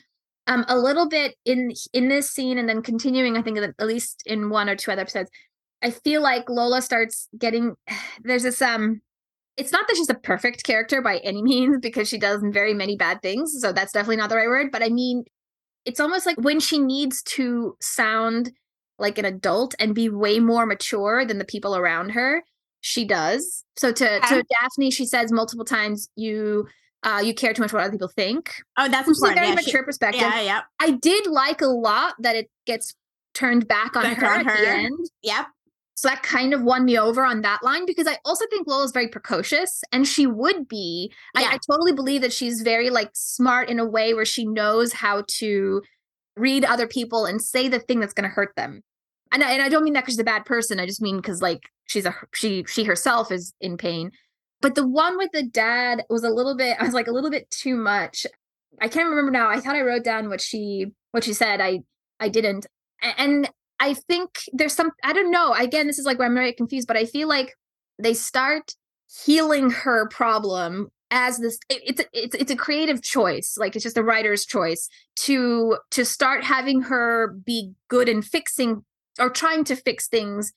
Um a little bit in in this scene and then continuing i think at least in one or two other episodes i feel like lola starts getting there's this um it's not that she's a perfect character by any means because she does very many bad things so that's definitely not the right word but i mean it's almost like when she needs to sound like an adult and be way more mature than the people around her she does so to Okay. to daphne she says multiple times you uh you care too much what other people think Oh, that's which important. very Yeah, she- mature perspective yeah, yeah. I did like a lot that it gets turned back on Back her on at the her. end. Yep. So that kind of won me over on that line because I also think Lola's very precocious and she would be. I, Yeah. I totally believe that she's very like smart in a way where she knows how to read other people and say the thing that's going to hurt them. And I, and I don't mean that because she's a bad person. I just mean because like she's a she she herself is in pain. But the one with the dad was a little bit. I was like a little bit too much. I can't remember now. I thought I wrote down what she what she said. I I didn't. And I think there's some I don't know. Again, this is like where I'm very confused, but I feel like they start healing her problem as this it- it's a, it's it's a creative choice. Like it's just a writer's choice to to start having her be good in fixing or trying to fix things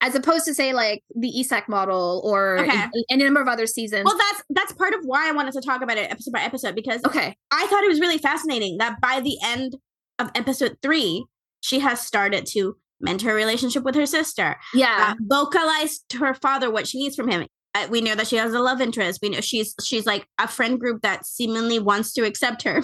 as opposed to say like the Isak model or Okay. a number of other seasons. Well, that's that's part of why I wanted to talk about it episode by episode because okay. I thought it was really fascinating that by the end of episode three, she has started to mend her relationship with her sister, Yeah. uh, vocalize to her father what she needs from him. Uh, we know that she has a love interest. We know she's she's like a friend group that seemingly wants to accept her.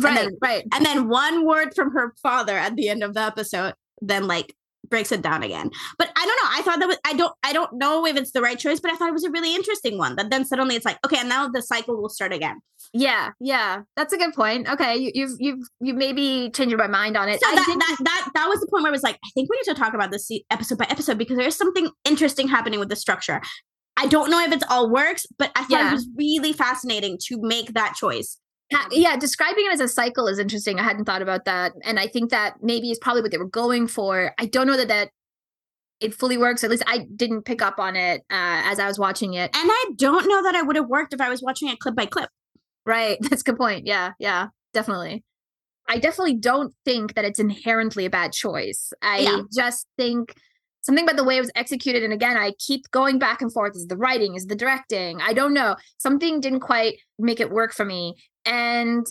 right. then- right. And then one word from her father at the end of the episode then like breaks it down again. But I don't know. I thought that was I don't I don't know if it's the right choice, but I thought it was a really interesting one. That then suddenly it's like, okay, and now the cycle will start again. Yeah, yeah, that's a good point. Okay, you, you've you've you maybe changed my mind on it. So I that, think- that that that was the point where I was like, I think we need to talk about this episode by episode because there's something interesting happening with the structure. I don't know if it's all works, but I thought Yeah. it was really fascinating to make that choice. Ha- yeah, describing it as a cycle is interesting. I hadn't thought about that, and I think that maybe is probably what they were going for. I don't know that that it fully works. At least I didn't pick up on it uh, as I was watching it. And I don't know that I would have worked if I was watching it clip by clip. Right, that's a good point. Yeah, yeah, definitely. I definitely don't think that it's inherently a bad choice. I Yeah. just think something about the way it was executed, and again, I keep going back and forth. Is the writing? Is the directing? I don't know. Something didn't quite make it work for me. And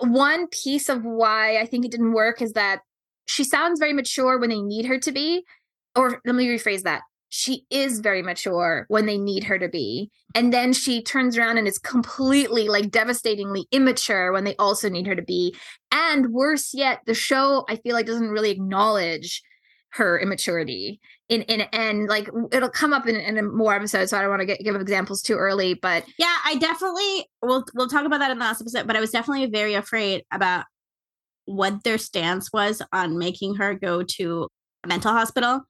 one piece of why I think it didn't work is that she sounds very mature when they need her to be. Or let me rephrase that. She is very mature when they need her to be. And then she turns around and is completely, like, devastatingly immature when they also need her to be. And worse yet, the show, I feel like, doesn't really acknowledge her immaturity. In, in and like it'll come up in, in more episodes, so I don't want to get, give examples too early. But Yeah, I definitely we'll we'll talk about that in the last episode, but I was definitely very afraid about what their stance was on making her go to a mental hospital.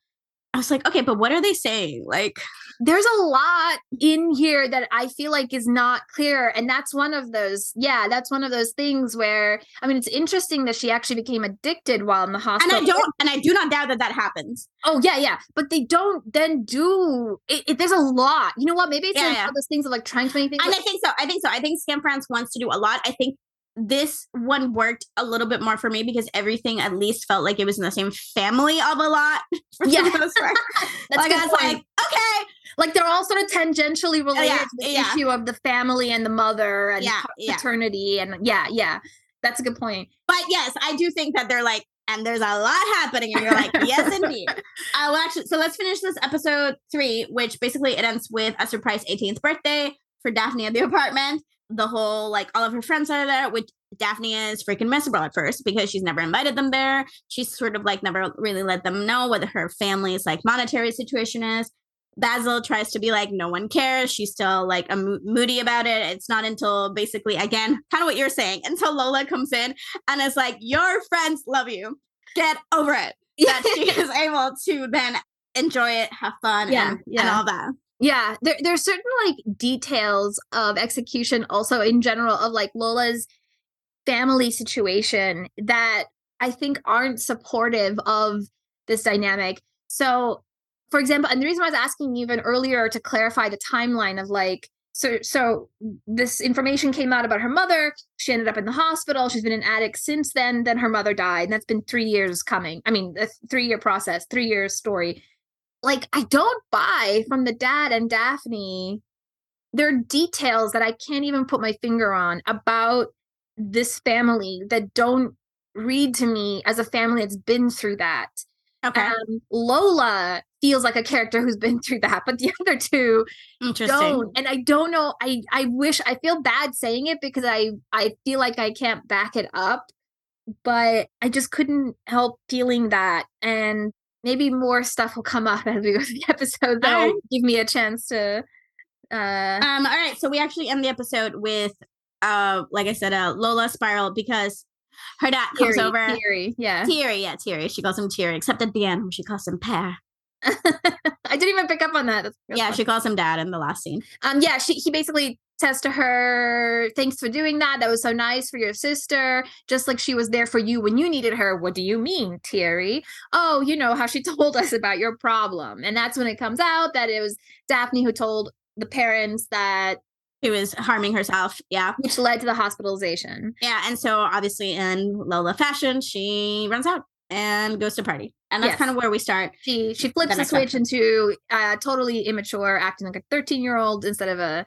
I was like, okay, but what are they saying? Like, there's a lot in here that I feel like is not clear. And that's one of those, yeah, that's one of those things where, I mean, it's interesting that she actually became addicted while in the hospital. and. I don't, and I do not doubt that that happens. Oh, yeah, yeah. But they don't then do it. it there's a lot. You know what? Maybe it's Yeah, like yeah. all those things of like trying to make things. And I think so. I think so. I think Skam France wants to do a lot. I think this one worked a little bit more for me because everything at least felt like it was in the same family of a lot. Yeah. that's like I was point. like, okay, like they're all sort of tangentially related yeah, to the yeah. issue of the family and the mother and Yeah, yeah. paternity. And yeah, yeah. That's a good point. But yes, I do think that they're like, and there's a lot happening, and you're like, yes, indeed. Uh, well, actually, so let's finish this episode three, which basically it ends with a surprise 18th birthday for Daphne at the apartment. The whole like all of her friends are there, which Daphne is freaking miserable at first because she's never invited them there. She's sort of like never really let them know what her family's like monetary situation is. Basile tries to be like, no one cares. She's still like a mo- moody about it. It's not until basically, again, kind of what you're saying, until Lola comes in and is like, your friends love you. Get over it. That she is able to then enjoy it, have fun, Yeah, and, and all that. Yeah, there there's certain like details of execution also in general of like Lola's family situation that I think aren't supportive of this dynamic. So, for example, and the reason I was asking even earlier to clarify the timeline of like so so this information came out about her mother. She ended up in the hospital. She's been an addict since then. Then her mother died. And that's been three years coming. I mean, a three year process, three years story like I don't buy from the dad and Daphne. There are details that I can't even put my finger on about this family that don't read to me as a family that's been through that. Okay. Um, Lola feels like a character who's been through that, but the other two don't. And I don't know. I I wish I feel bad saying it because I I feel like I can't back it up, but I just couldn't help feeling that. And maybe more stuff will come up as we go through the episode that'll give me a chance to. Uh, Um, all right, so we actually end the episode with uh like I said, uh Lola spiral because her dad comes Thierry, over. Thierry, yeah. Thierry, yeah, Thierry. She calls him Thierry, except at the end when she calls him Pear. I didn't even pick up on that. Yeah, fun. she calls him dad in the last scene. um, yeah. She he basically says to her, "Thanks for doing that. That was so nice for your sister. Just like she was there for you when you needed her. What do you mean, Thierry? Oh, you know how she told us about your problem, and that's when it comes out that it was Daphne who told the parents that, She was harming herself. Yeah. which led to the hospitalization. Yeah. And so obviously in Lola fashion, she runs out and goes to party. And that's Yes. kind of where we start. She she flips the switch into uh, totally immature, acting like a thirteen year old instead of a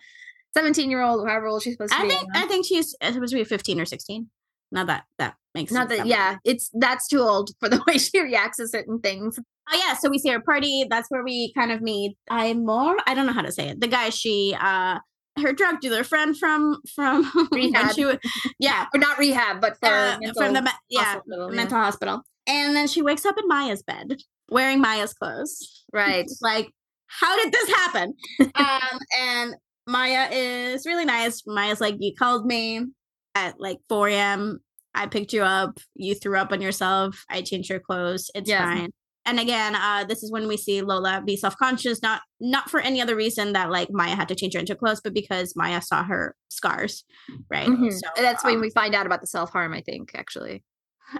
seventeen year old, however old she's supposed to I be. think I think she's supposed to be 15 or 16. Not that that makes Not sense that, yeah, it's that's too old for the way she reacts to certain things. Oh yeah, so we see her party. That's where we kind of meet I'm more. I don't know how to say it. The guy she uh her drug dealer friend from from Rehab. she yeah Or not rehab, but for uh, mental from the yeah hospital, yeah. mental hospital. And then she wakes up in Maya's bed. wearing Maya's clothes. Right. like, how did this happen? um, and Maya is really nice. Maya's like, you called me at like 4 a.m. I picked you up. You threw up on yourself. I changed your clothes. It's Yeah. fine. And again, uh, this is when we see Lola be self-conscious, not not for any other reason that like Maya had to change her into clothes, but because Maya saw her scars, right? Mhm. So that's when um, we find out about the self harm, I think, actually.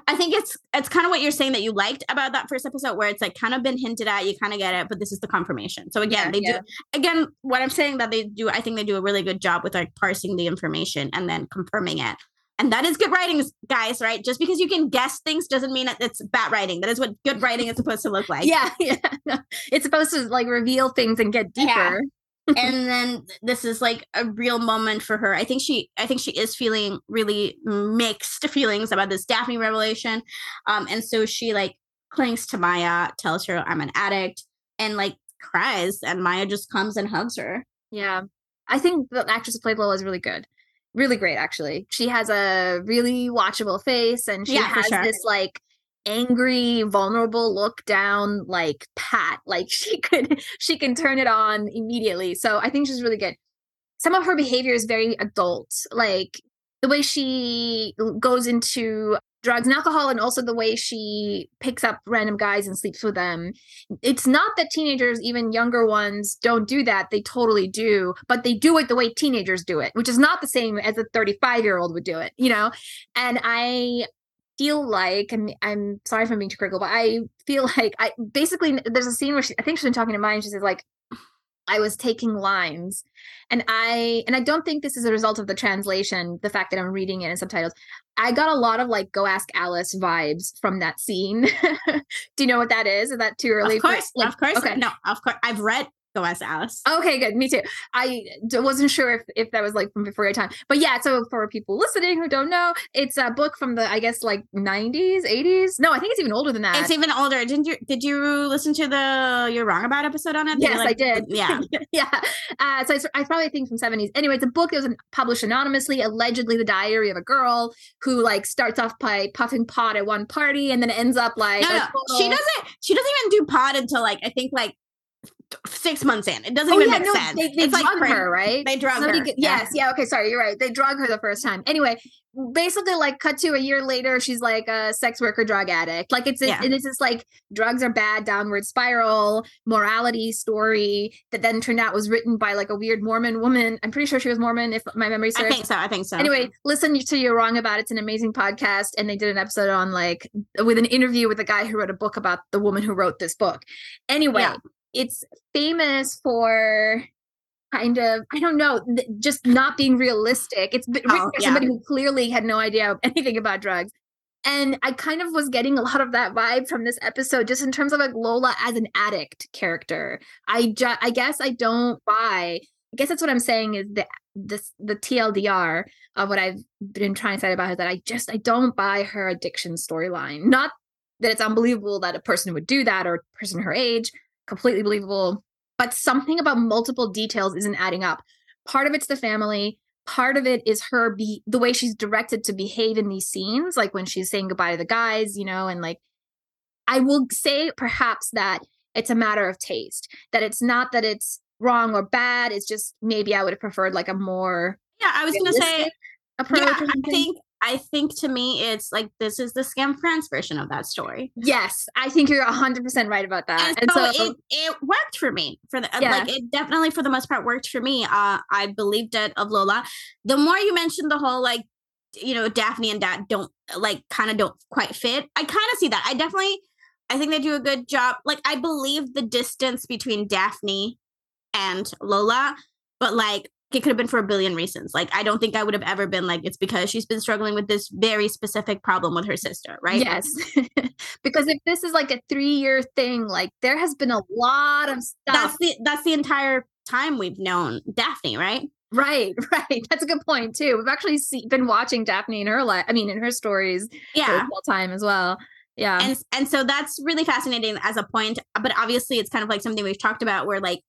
I think it's it's kind of what you're saying that you liked about that first episode, where it's like kind of been hinted at, you kind of get it, but this is the confirmation. So again, Yeah, they yeah. do again what I'm saying that they do. I think they do a really good job with like parsing the information and then confirming it. And that is good writing, guys. Right? Just because you can guess things doesn't mean it's bad writing. That is what good writing is supposed to look like. yeah, yeah. It's supposed to like reveal things and get deeper. Yeah. And then this is like a real moment for her. I think she I think she is feeling really mixed feelings about this Daphne revelation. Um and so she like clings to Maya, tells her I'm an addict and like cries and Maya just comes and hugs her. Yeah. I think the actress who played Lola is really good. Really great, actually. She has a really watchable face and she Yeah, has sure. this like angry, vulnerable look down, like pat. Like she could she can turn it on immediately. So I think she's really good. Some of her behavior is very adult. Like the way she goes into drugs and alcohol and also the way she picks up random guys and sleeps with them it's not that teenagers even younger ones don't do that they totally do but they do it the way teenagers do it which is not the same as a 35 year old would do it you know and i feel like I'm, I'm sorry if i'm being too critical but i feel like i basically there's a scene where she, i think she's been talking to mine she says like I was taking lines and I and I don't think this is a result of the translation, the fact that I'm reading it in subtitles. I got a lot of like go ask Alice vibes from that scene. Do you know what that is? Is that too early? Of for- course, like, of course. Okay. No, of course. I've read Go Ask Alice. Okay, good. Me too. I wasn't sure if, if that was like from before your time, but yeah. So for people listening who don't know, it's a book from the I guess like 90s, 80s. No, I think it's even older than that. It's even older. Didn't you did you listen to the You're Wrong About episode on it? Yes, I did. Yeah. yeah. Uh, so it's, I probably think from 70s. Anyway, it's a book that was published anonymously, allegedly the diary of a girl who like starts off by puffing pot at one party and then ends up like no, no, she doesn't. She doesn't even do pot until like I think like six months in. It doesn't Oh even yeah, make no, sense. they, they it's drug like crazy. her, right? They drug Somebody her. yes, yeah. okay, sorry, you're right. They drug her the first time. Anyway, basically, like, cut to a year later, she's like a sex worker, drug addict. Like, it's a, Yeah. and it's this like drugs are bad, downward spiral, morality story that then turned out was written by like a weird Mormon woman. I'm pretty sure she was Mormon, if my memory serves. I think so. I think so. Anyway, listen to You're Wrong About It's an amazing podcast. And they did an episode on like with an interview with a guy who wrote a book about the woman who wrote this book. Anyway, Yeah. It's famous for kind of, I don't know, just not being realistic. It's written Oh, by yeah. somebody who clearly had no idea of anything about drugs. And I kind of was getting a lot of that vibe from this episode, just in terms of like Lola as an addict character. I ju- I guess I don't buy. I guess that's what I'm saying is the this the TLDR of what I've been trying to say about her that I just I don't buy her addiction storyline. Not that it's unbelievable that a person would do that or a person her age, completely believable, but something about multiple details isn't adding up. Part of it's the family, part of it is her be the way she's directed to behave in these scenes, like when she's saying goodbye to the guys, you know, and like I will say perhaps that it's a matter of taste, that it's not that it's wrong or bad, it's just maybe I would have preferred like a more yeah, I was gonna say. approach. Yeah, I think. I think to me, it's like this is the Skam France version of that story, Yes, I think you're 100% right about that. and, so, it it worked for me. For the uh, Yeah. like, it definitely for the most part worked for me. Uh, I believed it of Lola. The more you mentioned the whole like, you know, Daphne and Dad don't like kind of don't quite fit. I kind of see that. I definitely, I think they do a good job. Like, I believe the distance between Daphne and Lola, but like it could have been for a billion reasons. Like, I don't think I would have ever been like, it's because she's been struggling with this very specific problem with her sister, right? Yes. because if this is like a three year thing, like there has been a lot of stuff. That's the that's the entire time we've known Daphne, right? right, right. That's a good point too. We've actually see, been watching Daphne in her life. I mean, in her stories Yeah. the whole time as well. Yeah. and and so that's really fascinating as a point but obviously it's kind of like something we've talked about where like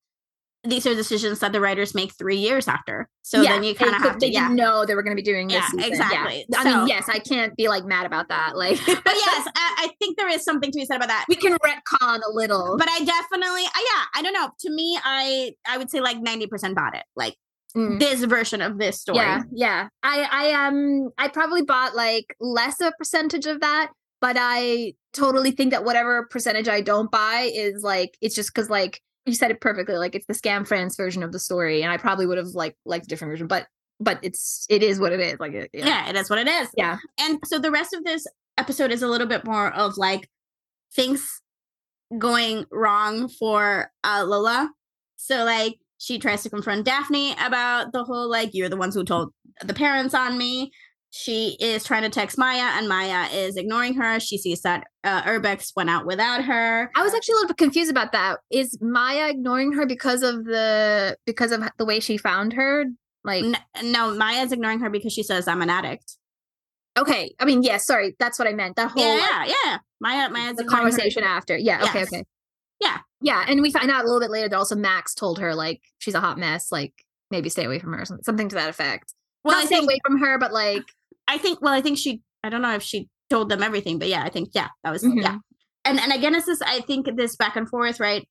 these are decisions that the writers make three years after. So then you kind of have to, yeah. know they were going to be doing this. Yeah, season. exactly. I So- mean, yes, I can't be like mad about that. Like, But yes, I, I think there is something to be said about that. we can retcon a little. But I definitely, uh, yeah, I don't know. To me, I I would say like ninety percent bought it. Like Mm. this version of this story. Yeah, yeah. I I um I probably bought like less of a percentage of that, but I totally think that whatever percentage I don't buy is like it's just because like you said it perfectly, like it's the Skam France version of the story, and I probably would have like liked a different version, but but it's it is what it is. Like it, yeah, yeah. it is what it is. Yeah. And so the rest of this episode is a little bit more of like things going wrong for uh, Lola. So like she tries to confront Daphne about the whole like you're the ones who told the parents on me. She is trying to text Maya and Maya is ignoring her. She sees that uh, Urbex went out without her. I was actually a little bit confused about that. Is Maya ignoring her because of the because of the way she found her? Like, N- no, Maya's ignoring her because she says I'm an addict. okay, I mean, yes, sorry, that's what I meant. That whole Yeah, like, yeah, yeah. Maya, Maya's the ignoring her. conversation after. Yeah, okay, Yes. okay. Yeah. Yeah, and we find out a little bit later that also Max told her like she's a hot mess, like maybe stay away from her or something, something to that effect. Well, Not I stay think away from her, but like I think well, I think she I don't know if she told them everything, but yeah, I think yeah, that was Mhm. yeah. And and again it's this I think this back and forth, right?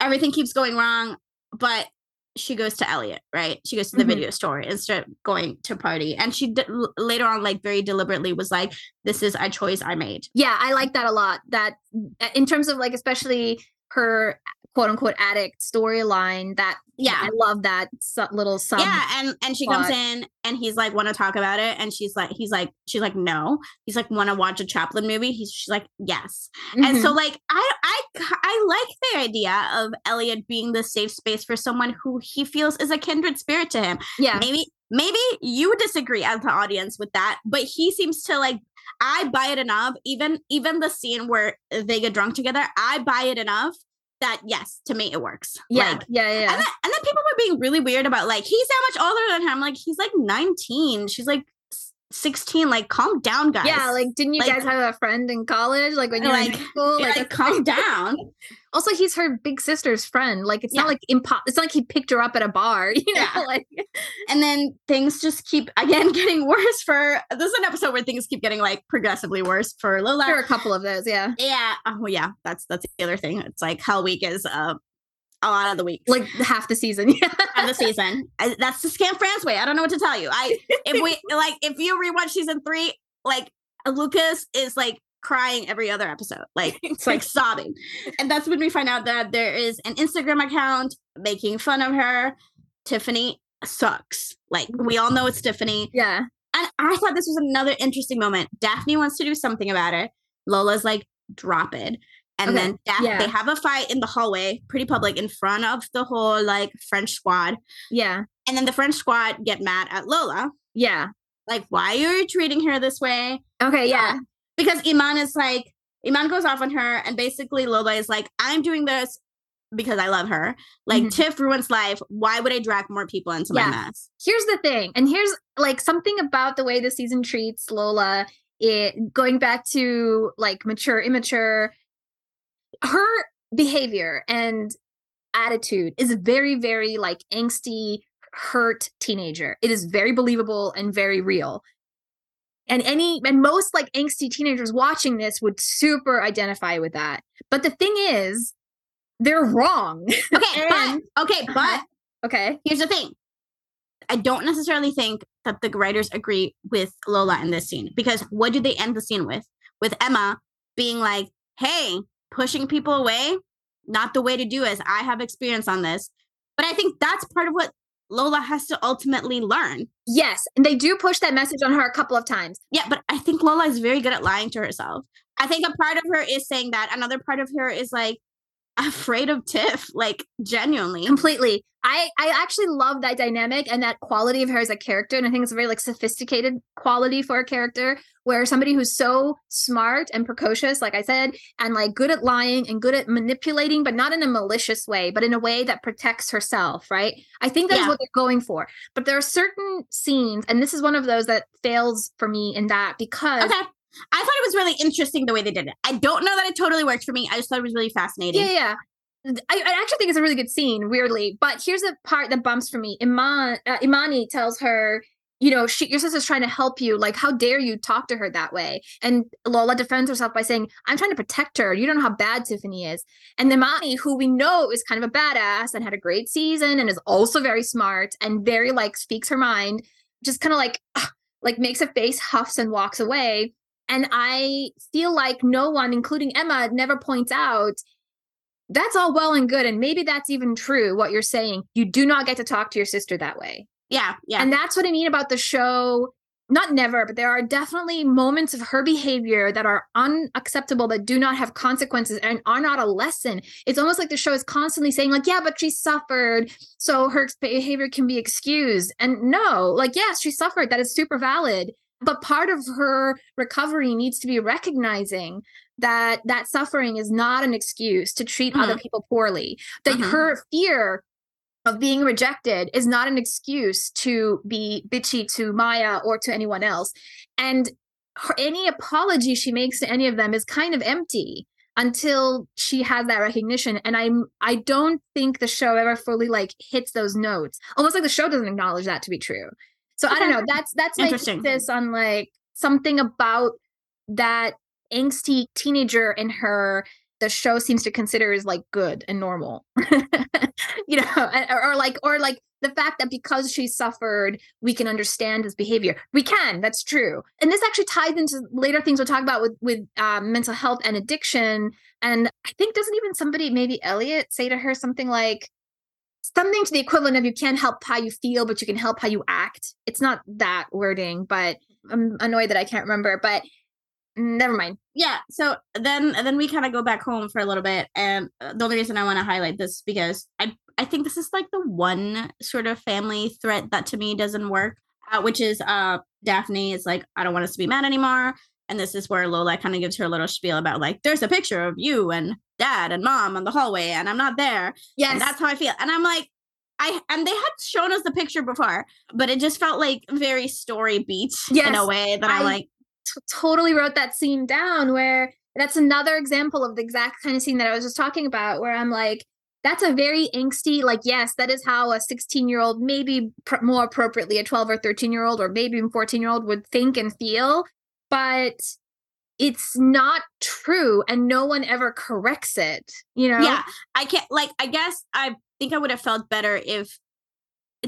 Everything keeps going wrong, but she goes to Eliott, right? She goes to the Mhm. video store instead of going to party. And she d- later on like very deliberately was like this is a choice I made. yeah, I like that a lot. That uh, in terms of like especially her quote unquote addict storyline, that Yeah. I love that little sub. yeah, and and she comes in and he's like, "Want to talk about it?" And she's like, "He's like, she's like, no." He's like, "Want to watch a Chaplin movie?" He's she's like, "Yes." And Mhm. so like i i i like the idea of Eliott being the safe space for someone who he feels is a kindred spirit to him. yeah, Maybe maybe you disagree as the audience with that, but he seems to like I buy it enough. Even even the scene where they get drunk together, I buy it enough that yes, to me it works. yeah, Like, yeah, yeah, and then, and then people were being really weird about like he's that much older than her. I'm like he's like 19. She's like 16. Like calm down, guys. Yeah, like didn't you Like- guys have a friend in college? Like when you were in Like- high school? like, Like, calm down. also he's her big sister's friend. Like it's Yeah. not like impo- it's not like he picked her up at a bar, you know? Yeah. Like and then things just keep again getting worse for this is an episode where things keep getting like progressively worse for Lola. there are a couple of those, yeah. Yeah. Oh yeah. That's that's the other thing. It's like Hell Week is uh, a lot of the week. Like half the season. Yeah. of the season. I, that's the Skam France way. I don't know what to tell you. I if we like if you rewatch season three, like Lucas is like crying every other episode. Like it's like sobbing. And that's when we find out that there is an Instagram account making fun of her. Tiffany sucks. Like we all know it's Tiffany. yeah. And I thought this was another interesting moment. Daphne wants to do something about it. Lola's like, drop it. And Okay, then yeah. they have a fight in the hallway, pretty public, in front of the whole like French squad. Yeah. And then the French squad get mad at Lola. Yeah. Like, why are you treating her this way? Okay, yeah. Because Imane is like, Imane goes off on her, and basically Lola is like, I'm doing this because I love her. Like, Mhm. Tiff ruins life. Why would I drag more people into Yeah. my mess? Here's the thing. And here's like something about the way the season treats Lola it going back to like mature, immature, her behavior and attitude is very, very like angsty, hurt teenager. It is very believable and very real. And any and most like angsty teenagers watching this would super identify with that. But the thing is, they're wrong. Okay, And- but okay, but okay. here's the thing. I don't necessarily think that the writers agree with Lola in this scene because what do they end the scene with? With Emma being like, hey, pushing people away, not the way to do it. I have experience on this. But I think that's part of what Lola has to ultimately learn. Yes, and they do push that message on her a couple of times. Yeah, but I think Lola is very good at lying to herself. I think a part of her is saying that. Another part of her is like afraid of Tiff, like genuinely. completely i i actually love that dynamic and that quality of her as a character and i think it's a very like sophisticated quality for a character where somebody who's so smart and precocious like i said and like good at lying and good at manipulating but not in a malicious way but in a way that protects herself right i think that's Yeah. what they're going for but there are certain scenes and this is one of those that fails for me in that because Okay. I thought it was really interesting the way they did it. I don't know that it totally worked for me. I just thought it was really fascinating. yeah yeah I, I actually think it's a really good scene, weirdly. But here's the part that bumps for me. Imane, uh, Imani tells her, you know, she, your sister's trying to help you. Like, how dare you talk to her that way? And Lola defends herself by saying, I'm trying to protect her. You don't know how bad Tiffany is. And Imani, who we know is kind of a badass and had a great season and is also very smart and very like speaks her mind, just kind of like, like makes a face, huffs, and walks away. And I feel like no one, including Emma, never points out that's all well and good. And maybe that's even true what you're saying. You do not get to talk to your sister that way. Yeah. Yeah. And that's what I mean about the show. Not never, but there are definitely moments of her behavior that are unacceptable, that do not have consequences and are not a lesson. It's almost like the show is constantly saying, like, yeah, but she suffered, so her behavior can be excused. And no, like, yes, she suffered. That is super valid. But part of her recovery needs to be recognizing that that suffering is not an excuse to treat mm-hmm. other people poorly. That mm-hmm. her fear of being rejected is not an excuse to be bitchy to Maya or to anyone else. And her, any apology she makes to any of them is kind of empty until she has that recognition. And i'm i don't think the show ever fully like hits those notes. Almost like the show doesn't acknowledge that to be true so i don't know that's that's my thesis on like something about that angsty teenager in her the show seems to consider is like good and normal. You know or, or, like or like the fact that because she suffered we can understand his behavior. We can that's true. And this actually ties into later things we'll talk about with with um, mental health and addiction. And i think doesn't even somebody maybe Eliott say to her something like something to the equivalent of you can't help how you feel but you can help how you act. It's not that wording but i'm annoyed that i can't remember but never mind. Yeah so then then we kind of go back home for a little bit and uh, the only reason i want to highlight this because i i think this is like the one sort of family threat that to me doesn't work uh, which is uh daphne is like i don't want us to be mad anymore and this is where lola kind of gives her a little spiel about like there's a picture of you and dad and mom on the hallway and i'm not there yeah that's how i feel and i'm like I and they had shown us the picture before, but it just felt like very story beat yes, in a way that I, I'm like, t- totally wrote that scene down where that's another example of the exact kind of scene that I was just talking about where I'm like that's a very angsty like yes that is how a 16 year old maybe pr- more appropriately a 12 or 13 year old or maybe even 14 year old would think and feel but it's not true and no one ever corrects it you know yeah i can't like i guess i think i would have felt better if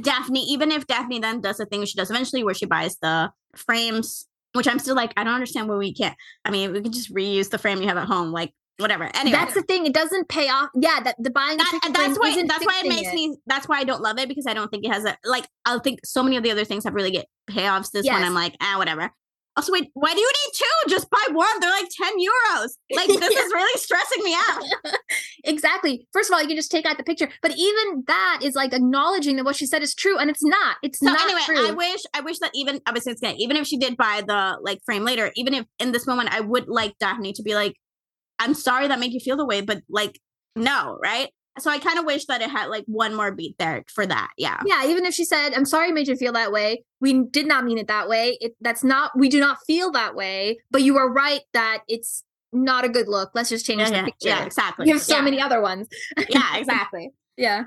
daphne even if daphne then does the thing she does eventually where she buys the frames which I'm still like, I don't understand why we can't. I mean, we can just reuse the frame you have at home, like whatever. Anyway, that's the thing; it doesn't pay off. Yeah, that the buying that, and that's why that's why it makes it. me. That's why I don't love it because I don't think it has a like. I think so many of the other things have really get payoffs. This yes. one, I'm like, ah, whatever. Also, wait, why do you need two? Just buy one. They're like 10 euros. Like, this yeah. is really stressing me out. exactly. First of all, you can just take out the picture. But even that is like acknowledging that what she said is true. And it's not. It's so not anyway, true. I wish, I wish that even, obviously, it's gonna, even if she did buy the like frame later, even if in this moment, I would like Daphne to be like, I'm sorry that made you feel the way, but like, no, right? So I kind of wish that it had like one more beat there for that. Yeah. Yeah. Even if she said, I'm sorry I made you feel that way. We did not mean it that way. It, that's not, we do not feel that way. But you are right that it's not a good look. Let's just change yeah, the mm-hmm. yeah, picture. Yeah, exactly. You have so yeah. many other ones. yeah, exactly. yeah.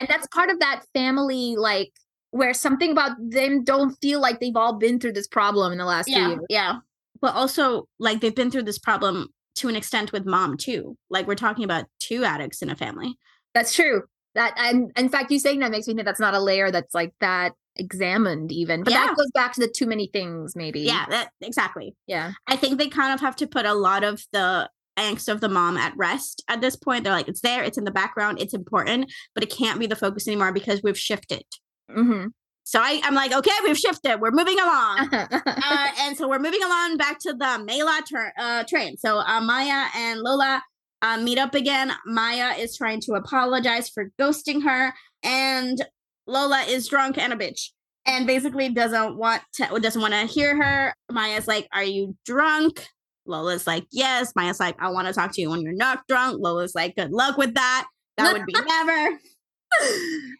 And that's part of that family, like, where something about them don't feel like they've all been through this problem in the last yeah, years. Yeah. But also, like, they've been through this problem to an extent with mom, too. Like, we're talking about two addicts in a family. That's true. That and in fact, you saying that makes me think that's not a layer that's like that examined even. But yeah. that goes back to the too many things, maybe. Yeah, that exactly. Yeah. I think they kind of have to put a lot of the angst of the mom at rest at this point. They're like, it's there, it's in the background, it's important, but it can't be the focus anymore because we've shifted. Mm-hmm. So I, I'm like, okay, we've shifted. We're moving along. uh, and so we're moving along back to the Mela ter- uh, train. So uh, Maya and Lola uh, meet up again. Maya is trying to apologize for ghosting her, and Lola is drunk and a bitch, and basically doesn't want to doesn't want to hear her. Maya's like, "Are you drunk?" Lola's like, "Yes." Maya's like, "I want to talk to you when you're not drunk." Lola's like, "Good luck with that. That would be never."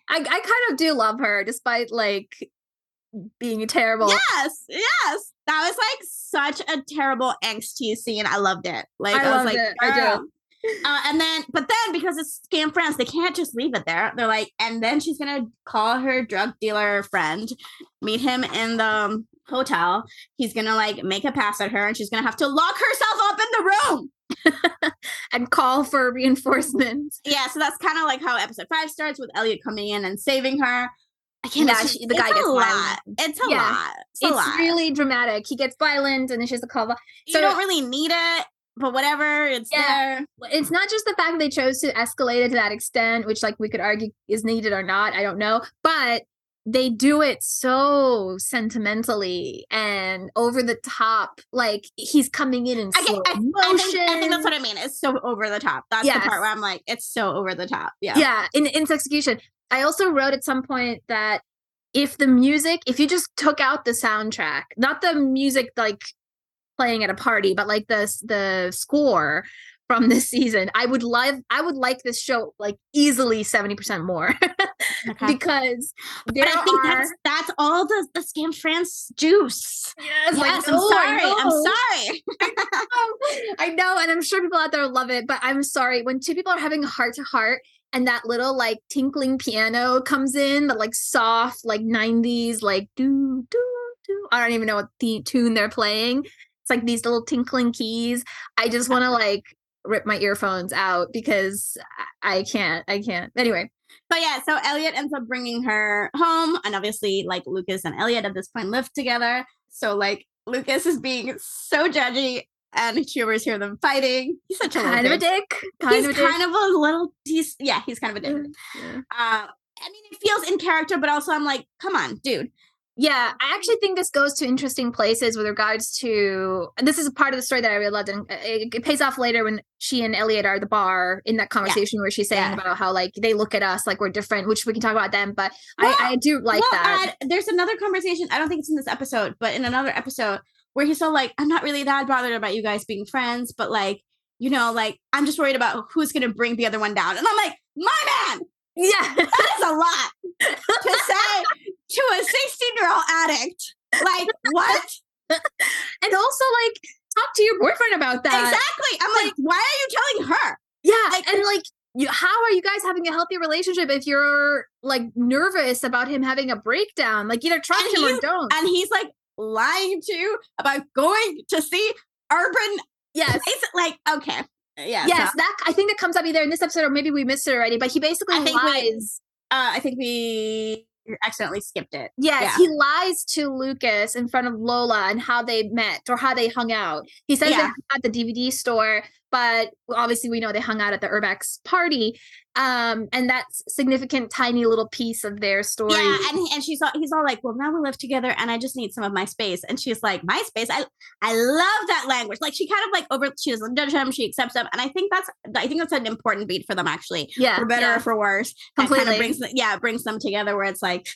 I, I kind of do love her, despite like being a terrible. Yes, yes. That was like such a terrible angsty scene. I loved it. Like I, I was like, it. I do. Uh, and then, but then because it's Skam France, they can't just leave it there. They're like, and then she's gonna call her drug dealer friend, meet him in the um, hotel. He's gonna like make a pass at her, and she's gonna have to lock herself up in the room. and call for reinforcements. Yeah, so that's kind of like how episode five starts with Eliott coming in and saving her. I can't. She- the guy it's a gets lot. violent. It's a Yeah. lot. It's, a It's lot. really dramatic. He gets violent and then she has to call. the- you so- don't really need it, but whatever. It's Yeah. there. It's not just the fact that they chose to escalate it to that extent, which like we could argue is needed or not. I don't know, but they do it so sentimentally and over the top. Like he's coming in and I, slow get, I, I, think, I think that's what I mean. It's so over the top. That's Yes. the part where I'm like, it's so over the top. Yeah. yeah in, in execution i also wrote at some point that if the music if you just took out the soundtrack not the music like playing at a party but like the the score from this season i would love i would like this show like easily 70% more Okay. because there but I think are that's that's all the the Skam France juice. yes, like, no, I'm sorry. I'm sorry. I know, and I'm sure people out there love it, but I'm sorry when two people are having a heart to heart and that little like tinkling piano comes in, the like soft, like 90s, like do do do. I don't even know what the tune they're playing. It's like these little tinkling keys. I just want to uh-huh. like rip my earphones out because I can't. I can't. Anyway, But yeah, so Eliott ends up bringing her home, and obviously, like Lucas and Eliott at this point live together. So like Lucas is being so judgy, and she always hear them fighting. He's such a little kind of a dick. Kind he's of a dick. kind of a little. He's yeah, he's kind of a dick. Yeah. Uh, I mean, it feels in character, but also I'm like, come on, dude. Yeah, I actually think this goes to interesting places with regards to. and This is a part of the story that I really loved, and uh, it, it pays off later when she and Eliott are at the bar in that conversation where she's saying Yeah. about how like they look at us like we're different, which we can talk about then. But Well, I, I do like Well, that. there's another conversation. I don't think it's in this episode, but in another episode where he's so like, I'm not really that bothered about you guys being friends, but like, you know, like I'm just worried about who's gonna bring the other one down. And I'm like, my man, yeah, that is a lot to say to a 16 year old addict. Like, what? and also like talk to your boyfriend about that. exactly. I'm like, why are you telling her? Yeah, Like- and like. You, how are you guys having a healthy relationship if you're like nervous about him having a breakdown? Like either trust him or don't. And he's like lying to you about going to see urban. yes, It's like, okay. Yeah. yes, so, that I think that comes up either in this episode or maybe we missed it already. But he basically I think we- lies. uh, I think we accidentally skipped it. Yes, Yeah. he lies to Lucas in front of Lola and how they met or how they hung out. He says Yeah. at the DVD store, but obviously we know they hung out at the Urbex party. Um, and that's significant, tiny little piece of their story. Yeah, and and she's all he's all like, "Well, now we live together, and I just need some of my space." And she's like, "My space? I I love that language." Like she kind of like over she doesn't judge him, she accepts him, and I think that's I think that's an important beat for them actually, yeah, for better yeah. or for worse. That kind Completely. of brings yeah brings them together where it's like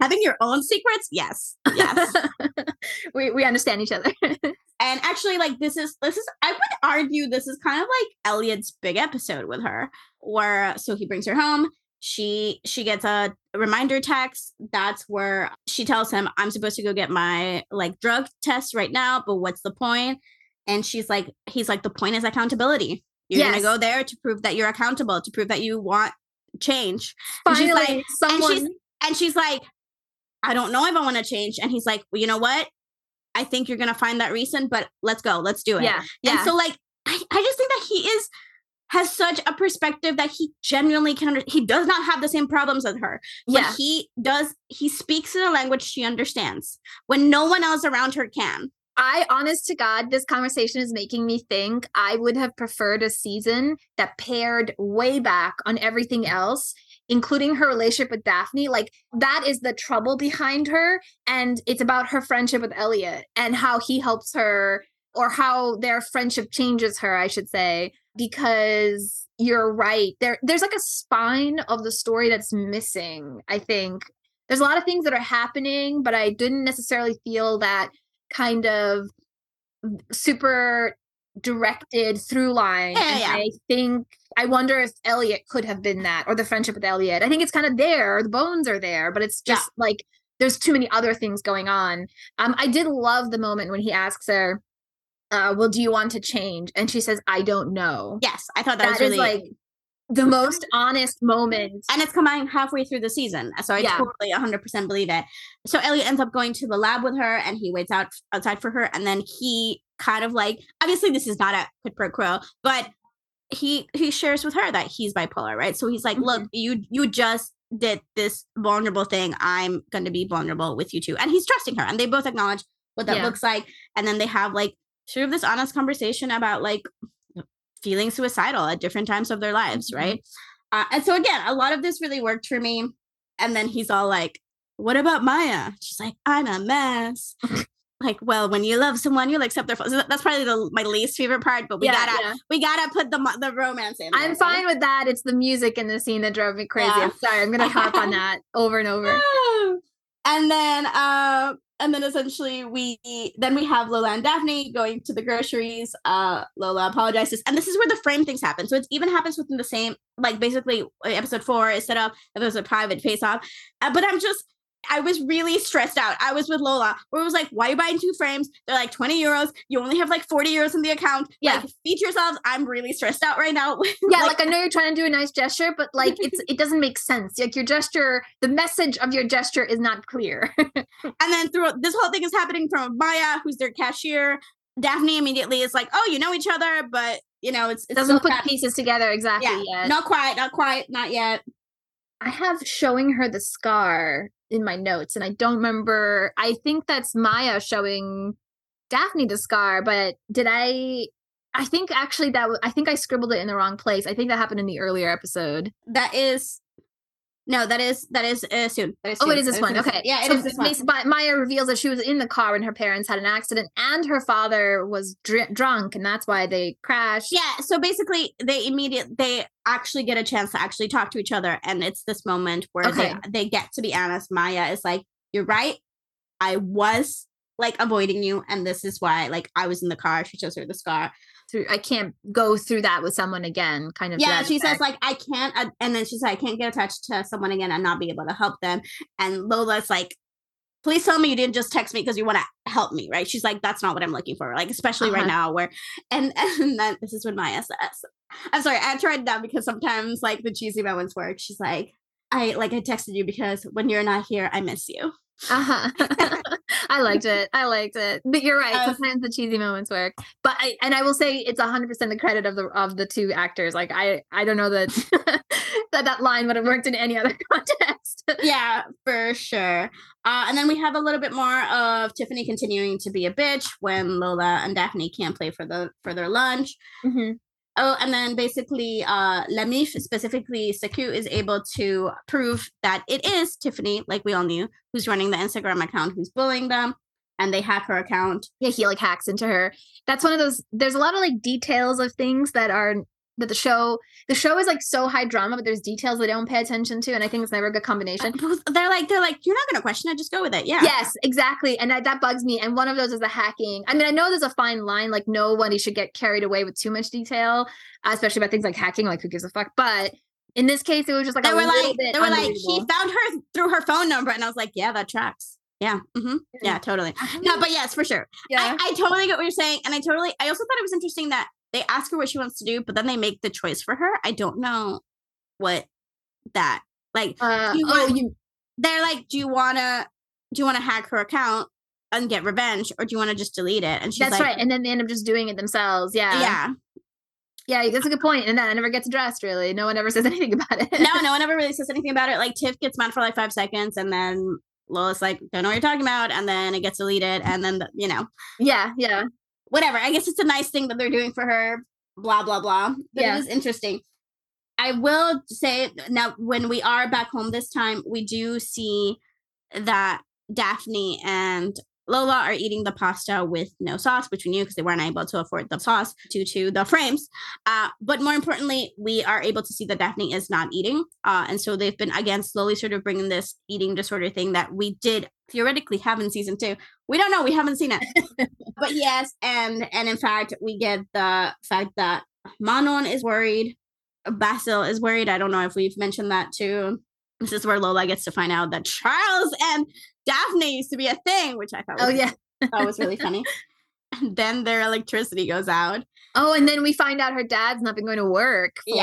having your own secrets. Yes, yes. we we understand each other. and actually, like this is this is I would argue this is kind of like Eliott's big episode with her, where uh, so he brings her home. She she gets a reminder text. That's where she tells him, "I'm supposed to go get my like drug test right now, but what's the point?" And she's like, "He's like, the point is accountability. You're Yes. gonna go there to prove that you're accountable, to prove that you want change." And she's Finally, like- someone. she's- And she's like, I don't know if I want to change. And he's like, well, you know what? I think you're gonna find that reason, but let's go, let's do it. yeah, yeah. And so like I, I just think that he is has such a perspective that he genuinely can under, he does not have the same problems as her. But yeah. he does he speaks in a language she understands when no one else around her can. I, honest to God, this conversation is making me think I would have preferred a season that paired way back on everything else, including her relationship with Daphne. Like, that is the trouble behind her. And it's about her friendship with Eliott and how he helps her, or how their friendship changes her, I should say, because you're right. There, there's like a spine of the story that's missing, I think. There's a lot of things that are happening, but I didn't necessarily feel that kind of super directed through line. Yeah, yeah. I think I wonder if Eliott could have been that or the friendship with Eliott. I think it's kind of there, the bones are there, but it's Yeah. just like there's too many other things going on. Um, I did love the moment when he asks her, uh, well, do you want to change? And she says, I don't know. Yes, I thought that, that was really like the most honest moment. and it's coming halfway through the season, so I Yeah. totally 100% believe it. So Eliott ends up going to the lab with her, and he waits out outside for her, and then he kind of like obviously this is not a quid pro quo, but he he shares with her that he's bipolar, right? So he's like, look, you you just did this vulnerable thing. I'm going to be vulnerable with you too, and he's trusting her, and they both acknowledge what that Yeah. looks like, and then they have like sort of this honest conversation about like feeling suicidal at different times of their lives, Mhm. right? Uh, and so again, a lot of this really worked for me. And then he's all like, "What about Maya?" She's like, "I'm a mess." Like, well, when you love someone, you'll accept their. So That's probably the, my least favorite part, but we Yeah, gotta yeah. we gotta put the the romance in. there, I'm right? fine with that. It's the music in the scene that drove me crazy. Yeah. I'm sorry. I'm gonna harp on that over and over. and then uh and then essentially we then we have Lola and Daphne going to the groceries. Uh Lola apologizes. And this is where the frame things happen. So it even happens within the same like basically episode four is set up, episode five it face off. Uh, but I'm just I was really stressed out. I was with Lola, where it was like, why are you buying two frames? They're like 20 euros. You only have like 40 euros in the account. Yeah. Like, feed yourselves. I'm really stressed out right now. Yeah, like, I know you're trying to do a nice gesture, but like it's it doesn't make sense. Like your gesture, the message of your gesture is not clear. And then through this whole thing is happening from Maya, who's their cashier. Daphne immediately is like, "Oh, you know each other, but you know it's, It it's doesn't put the pieces together exactly yeah, yet. not quite, not quite, not yet." I have showing her the scar in my notes, and I don't remember. I think that's Maya showing Daphne the scar, but did I? I think actually that I think I scribbled it in the wrong place. I think that happened in the earlier episode. That is no, that is that is uh, soon. That is Oh, it is this That one. soon. Okay, yeah, it so is this one. But Maya reveals that she was in the car when her parents had an accident, and her father was dr- drunk, and that's why they crashed. Yeah, so basically, they immediate they actually get a chance to actually talk to each other, and it's this moment where Okay. they they get to be honest. Maya is like, "You're right. I was like avoiding you, and this is why. Like, I was in the car. She shows her the scar. Through, I can't go through that with someone again. Kind of. yeah that she says like i can't uh, and then she's like i can't get attached to someone again and not be able to help them and lola's like please tell me you didn't just text me because you want to help me right she's like that's not what i'm looking for like especially right Uh-huh. now where and and then this is when maya says i'm sorry i tried to write it down because sometimes like the cheesy moments work she's like i like i texted you because when you're not here i miss you Uh-huh. I liked it. I liked it. But you're right. Uh, Sometimes the cheesy moments work. But I and I will say it's hundred percent the credit of the of the two actors. Like I I don't know that that that line would have worked in any other context. yeah, for sure. Uh, and then we have a little bit more of Tiffany continuing to be a bitch when Lola and Daphne can't play for the for their lunch. Mhm. Oh, and then basically, uh, Lamif, specifically Saku, is able to prove that it is Tiffany, like we all knew, who's running the Instagram account, who's bullying them, and they hack her account. Yeah, he like hacks into her. That's one of those. There's a lot of like details of things that are that the show the show is like so high drama, but there's details they don't pay attention to, and I think it's never a good combination. They're like, they're like, you're not gonna question it, just go with it. Yeah. Yes, exactly. And that, that bugs me. And one of those is the hacking. I mean, I know there's a fine line, like nobody should get carried away with too much detail, uh, especially about things like hacking, like who gives a fuck. But in this case, it was just like They were like, they were like, he found her through her phone number, and I was like, yeah, that tracks. Yeah. hmm Yeah, totally. No, but yes, for sure. yeah. I, I totally get what you're saying. And I totally, I also thought it was interesting that they ask her what she wants to do, but then they make the choice for her. I don't know what that, like, uh, you oh, you, they're like, do you want to, do you want to hack her account and get revenge or do you want to just delete it? And she's that's like, right. And then they end up just doing it themselves. Yeah. yeah. Yeah. That's a good point. And that never gets addressed, really. No one ever says anything about it. No, no one ever really says anything about it. Like, Tiff gets mad for like five seconds and then Lois like, don't know what you're talking about. And then it gets deleted. And then, the, you know, yeah. Yeah. Whatever. I guess it's a nice thing that they're doing for her. Blah blah blah. But Yeah. it is interesting. I will say now when we are back home this time, we do see that Daphne and Lola are eating the pasta with no sauce, which we knew because they weren't able to afford the sauce due to the frames. Uh, but more importantly, we are able to see that Daphne is not eating. Uh, and so they've been, again, slowly sort of bringing this eating disorder thing that we did theoretically have in season two. We don't know. We haven't seen it. but yes, and and in fact, we get the fact that Manon is worried. Basile is worried. I don't know if we've mentioned that too. This is where Lola gets to find out that Charles and Daphne used to be a thing, which I thought oh, was, Oh, yeah. that was really funny. and then their electricity goes out. Oh, and then we find out her dad's not been going to work for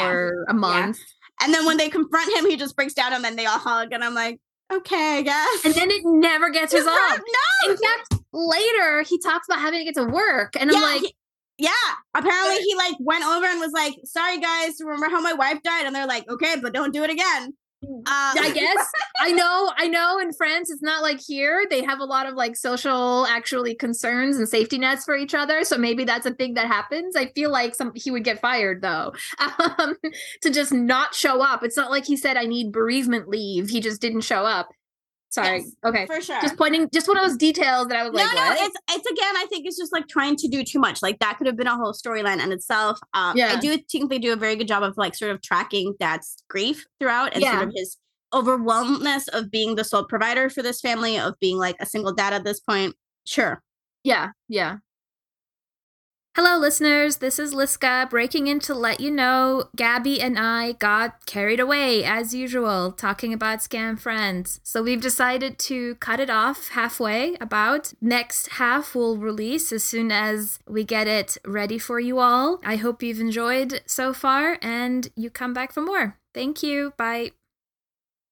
Yeah. a month. And then when they confront him, he just breaks down and then they all hug. And I'm like, okay, I guess. And then it never gets resolved. no. In fact, later he talks about having to get to work, and I'm like, he- yeah. Apparently, he like went over and was like, "Sorry, guys. Remember how my wife died?" And they're like, "Okay, but don't do it again." Uh, I guess I know, I know. In France, it's not like here. They have a lot of like social, actually concerns and safety nets for each other. So maybe that's a thing that happens. I feel like some he would get fired though, um, to just not show up. It's not like he said I need bereavement leave. He just didn't show up. Sorry. Yes, okay. for sure. Just pointing, just one of those details that I was no, like, no, what? it's it's again. I think it's just like trying to do too much. Like that could have been a whole storyline in itself. Um, yeah. I do think they do a very good job of like sort of tracking Dad's grief throughout and Yeah. sort of his overwhelmedness of being the sole provider for this family, of being like a single dad at this point. Sure. Yeah, yeah. Hello, listeners. This is Liska breaking in to let you know Gabby and I got carried away, as usual, talking about Skam France. So we've decided to cut it off halfway, about. Next half will release as soon as we get it ready for you all. I hope you've enjoyed so far and you come back for more. Thank you. Bye.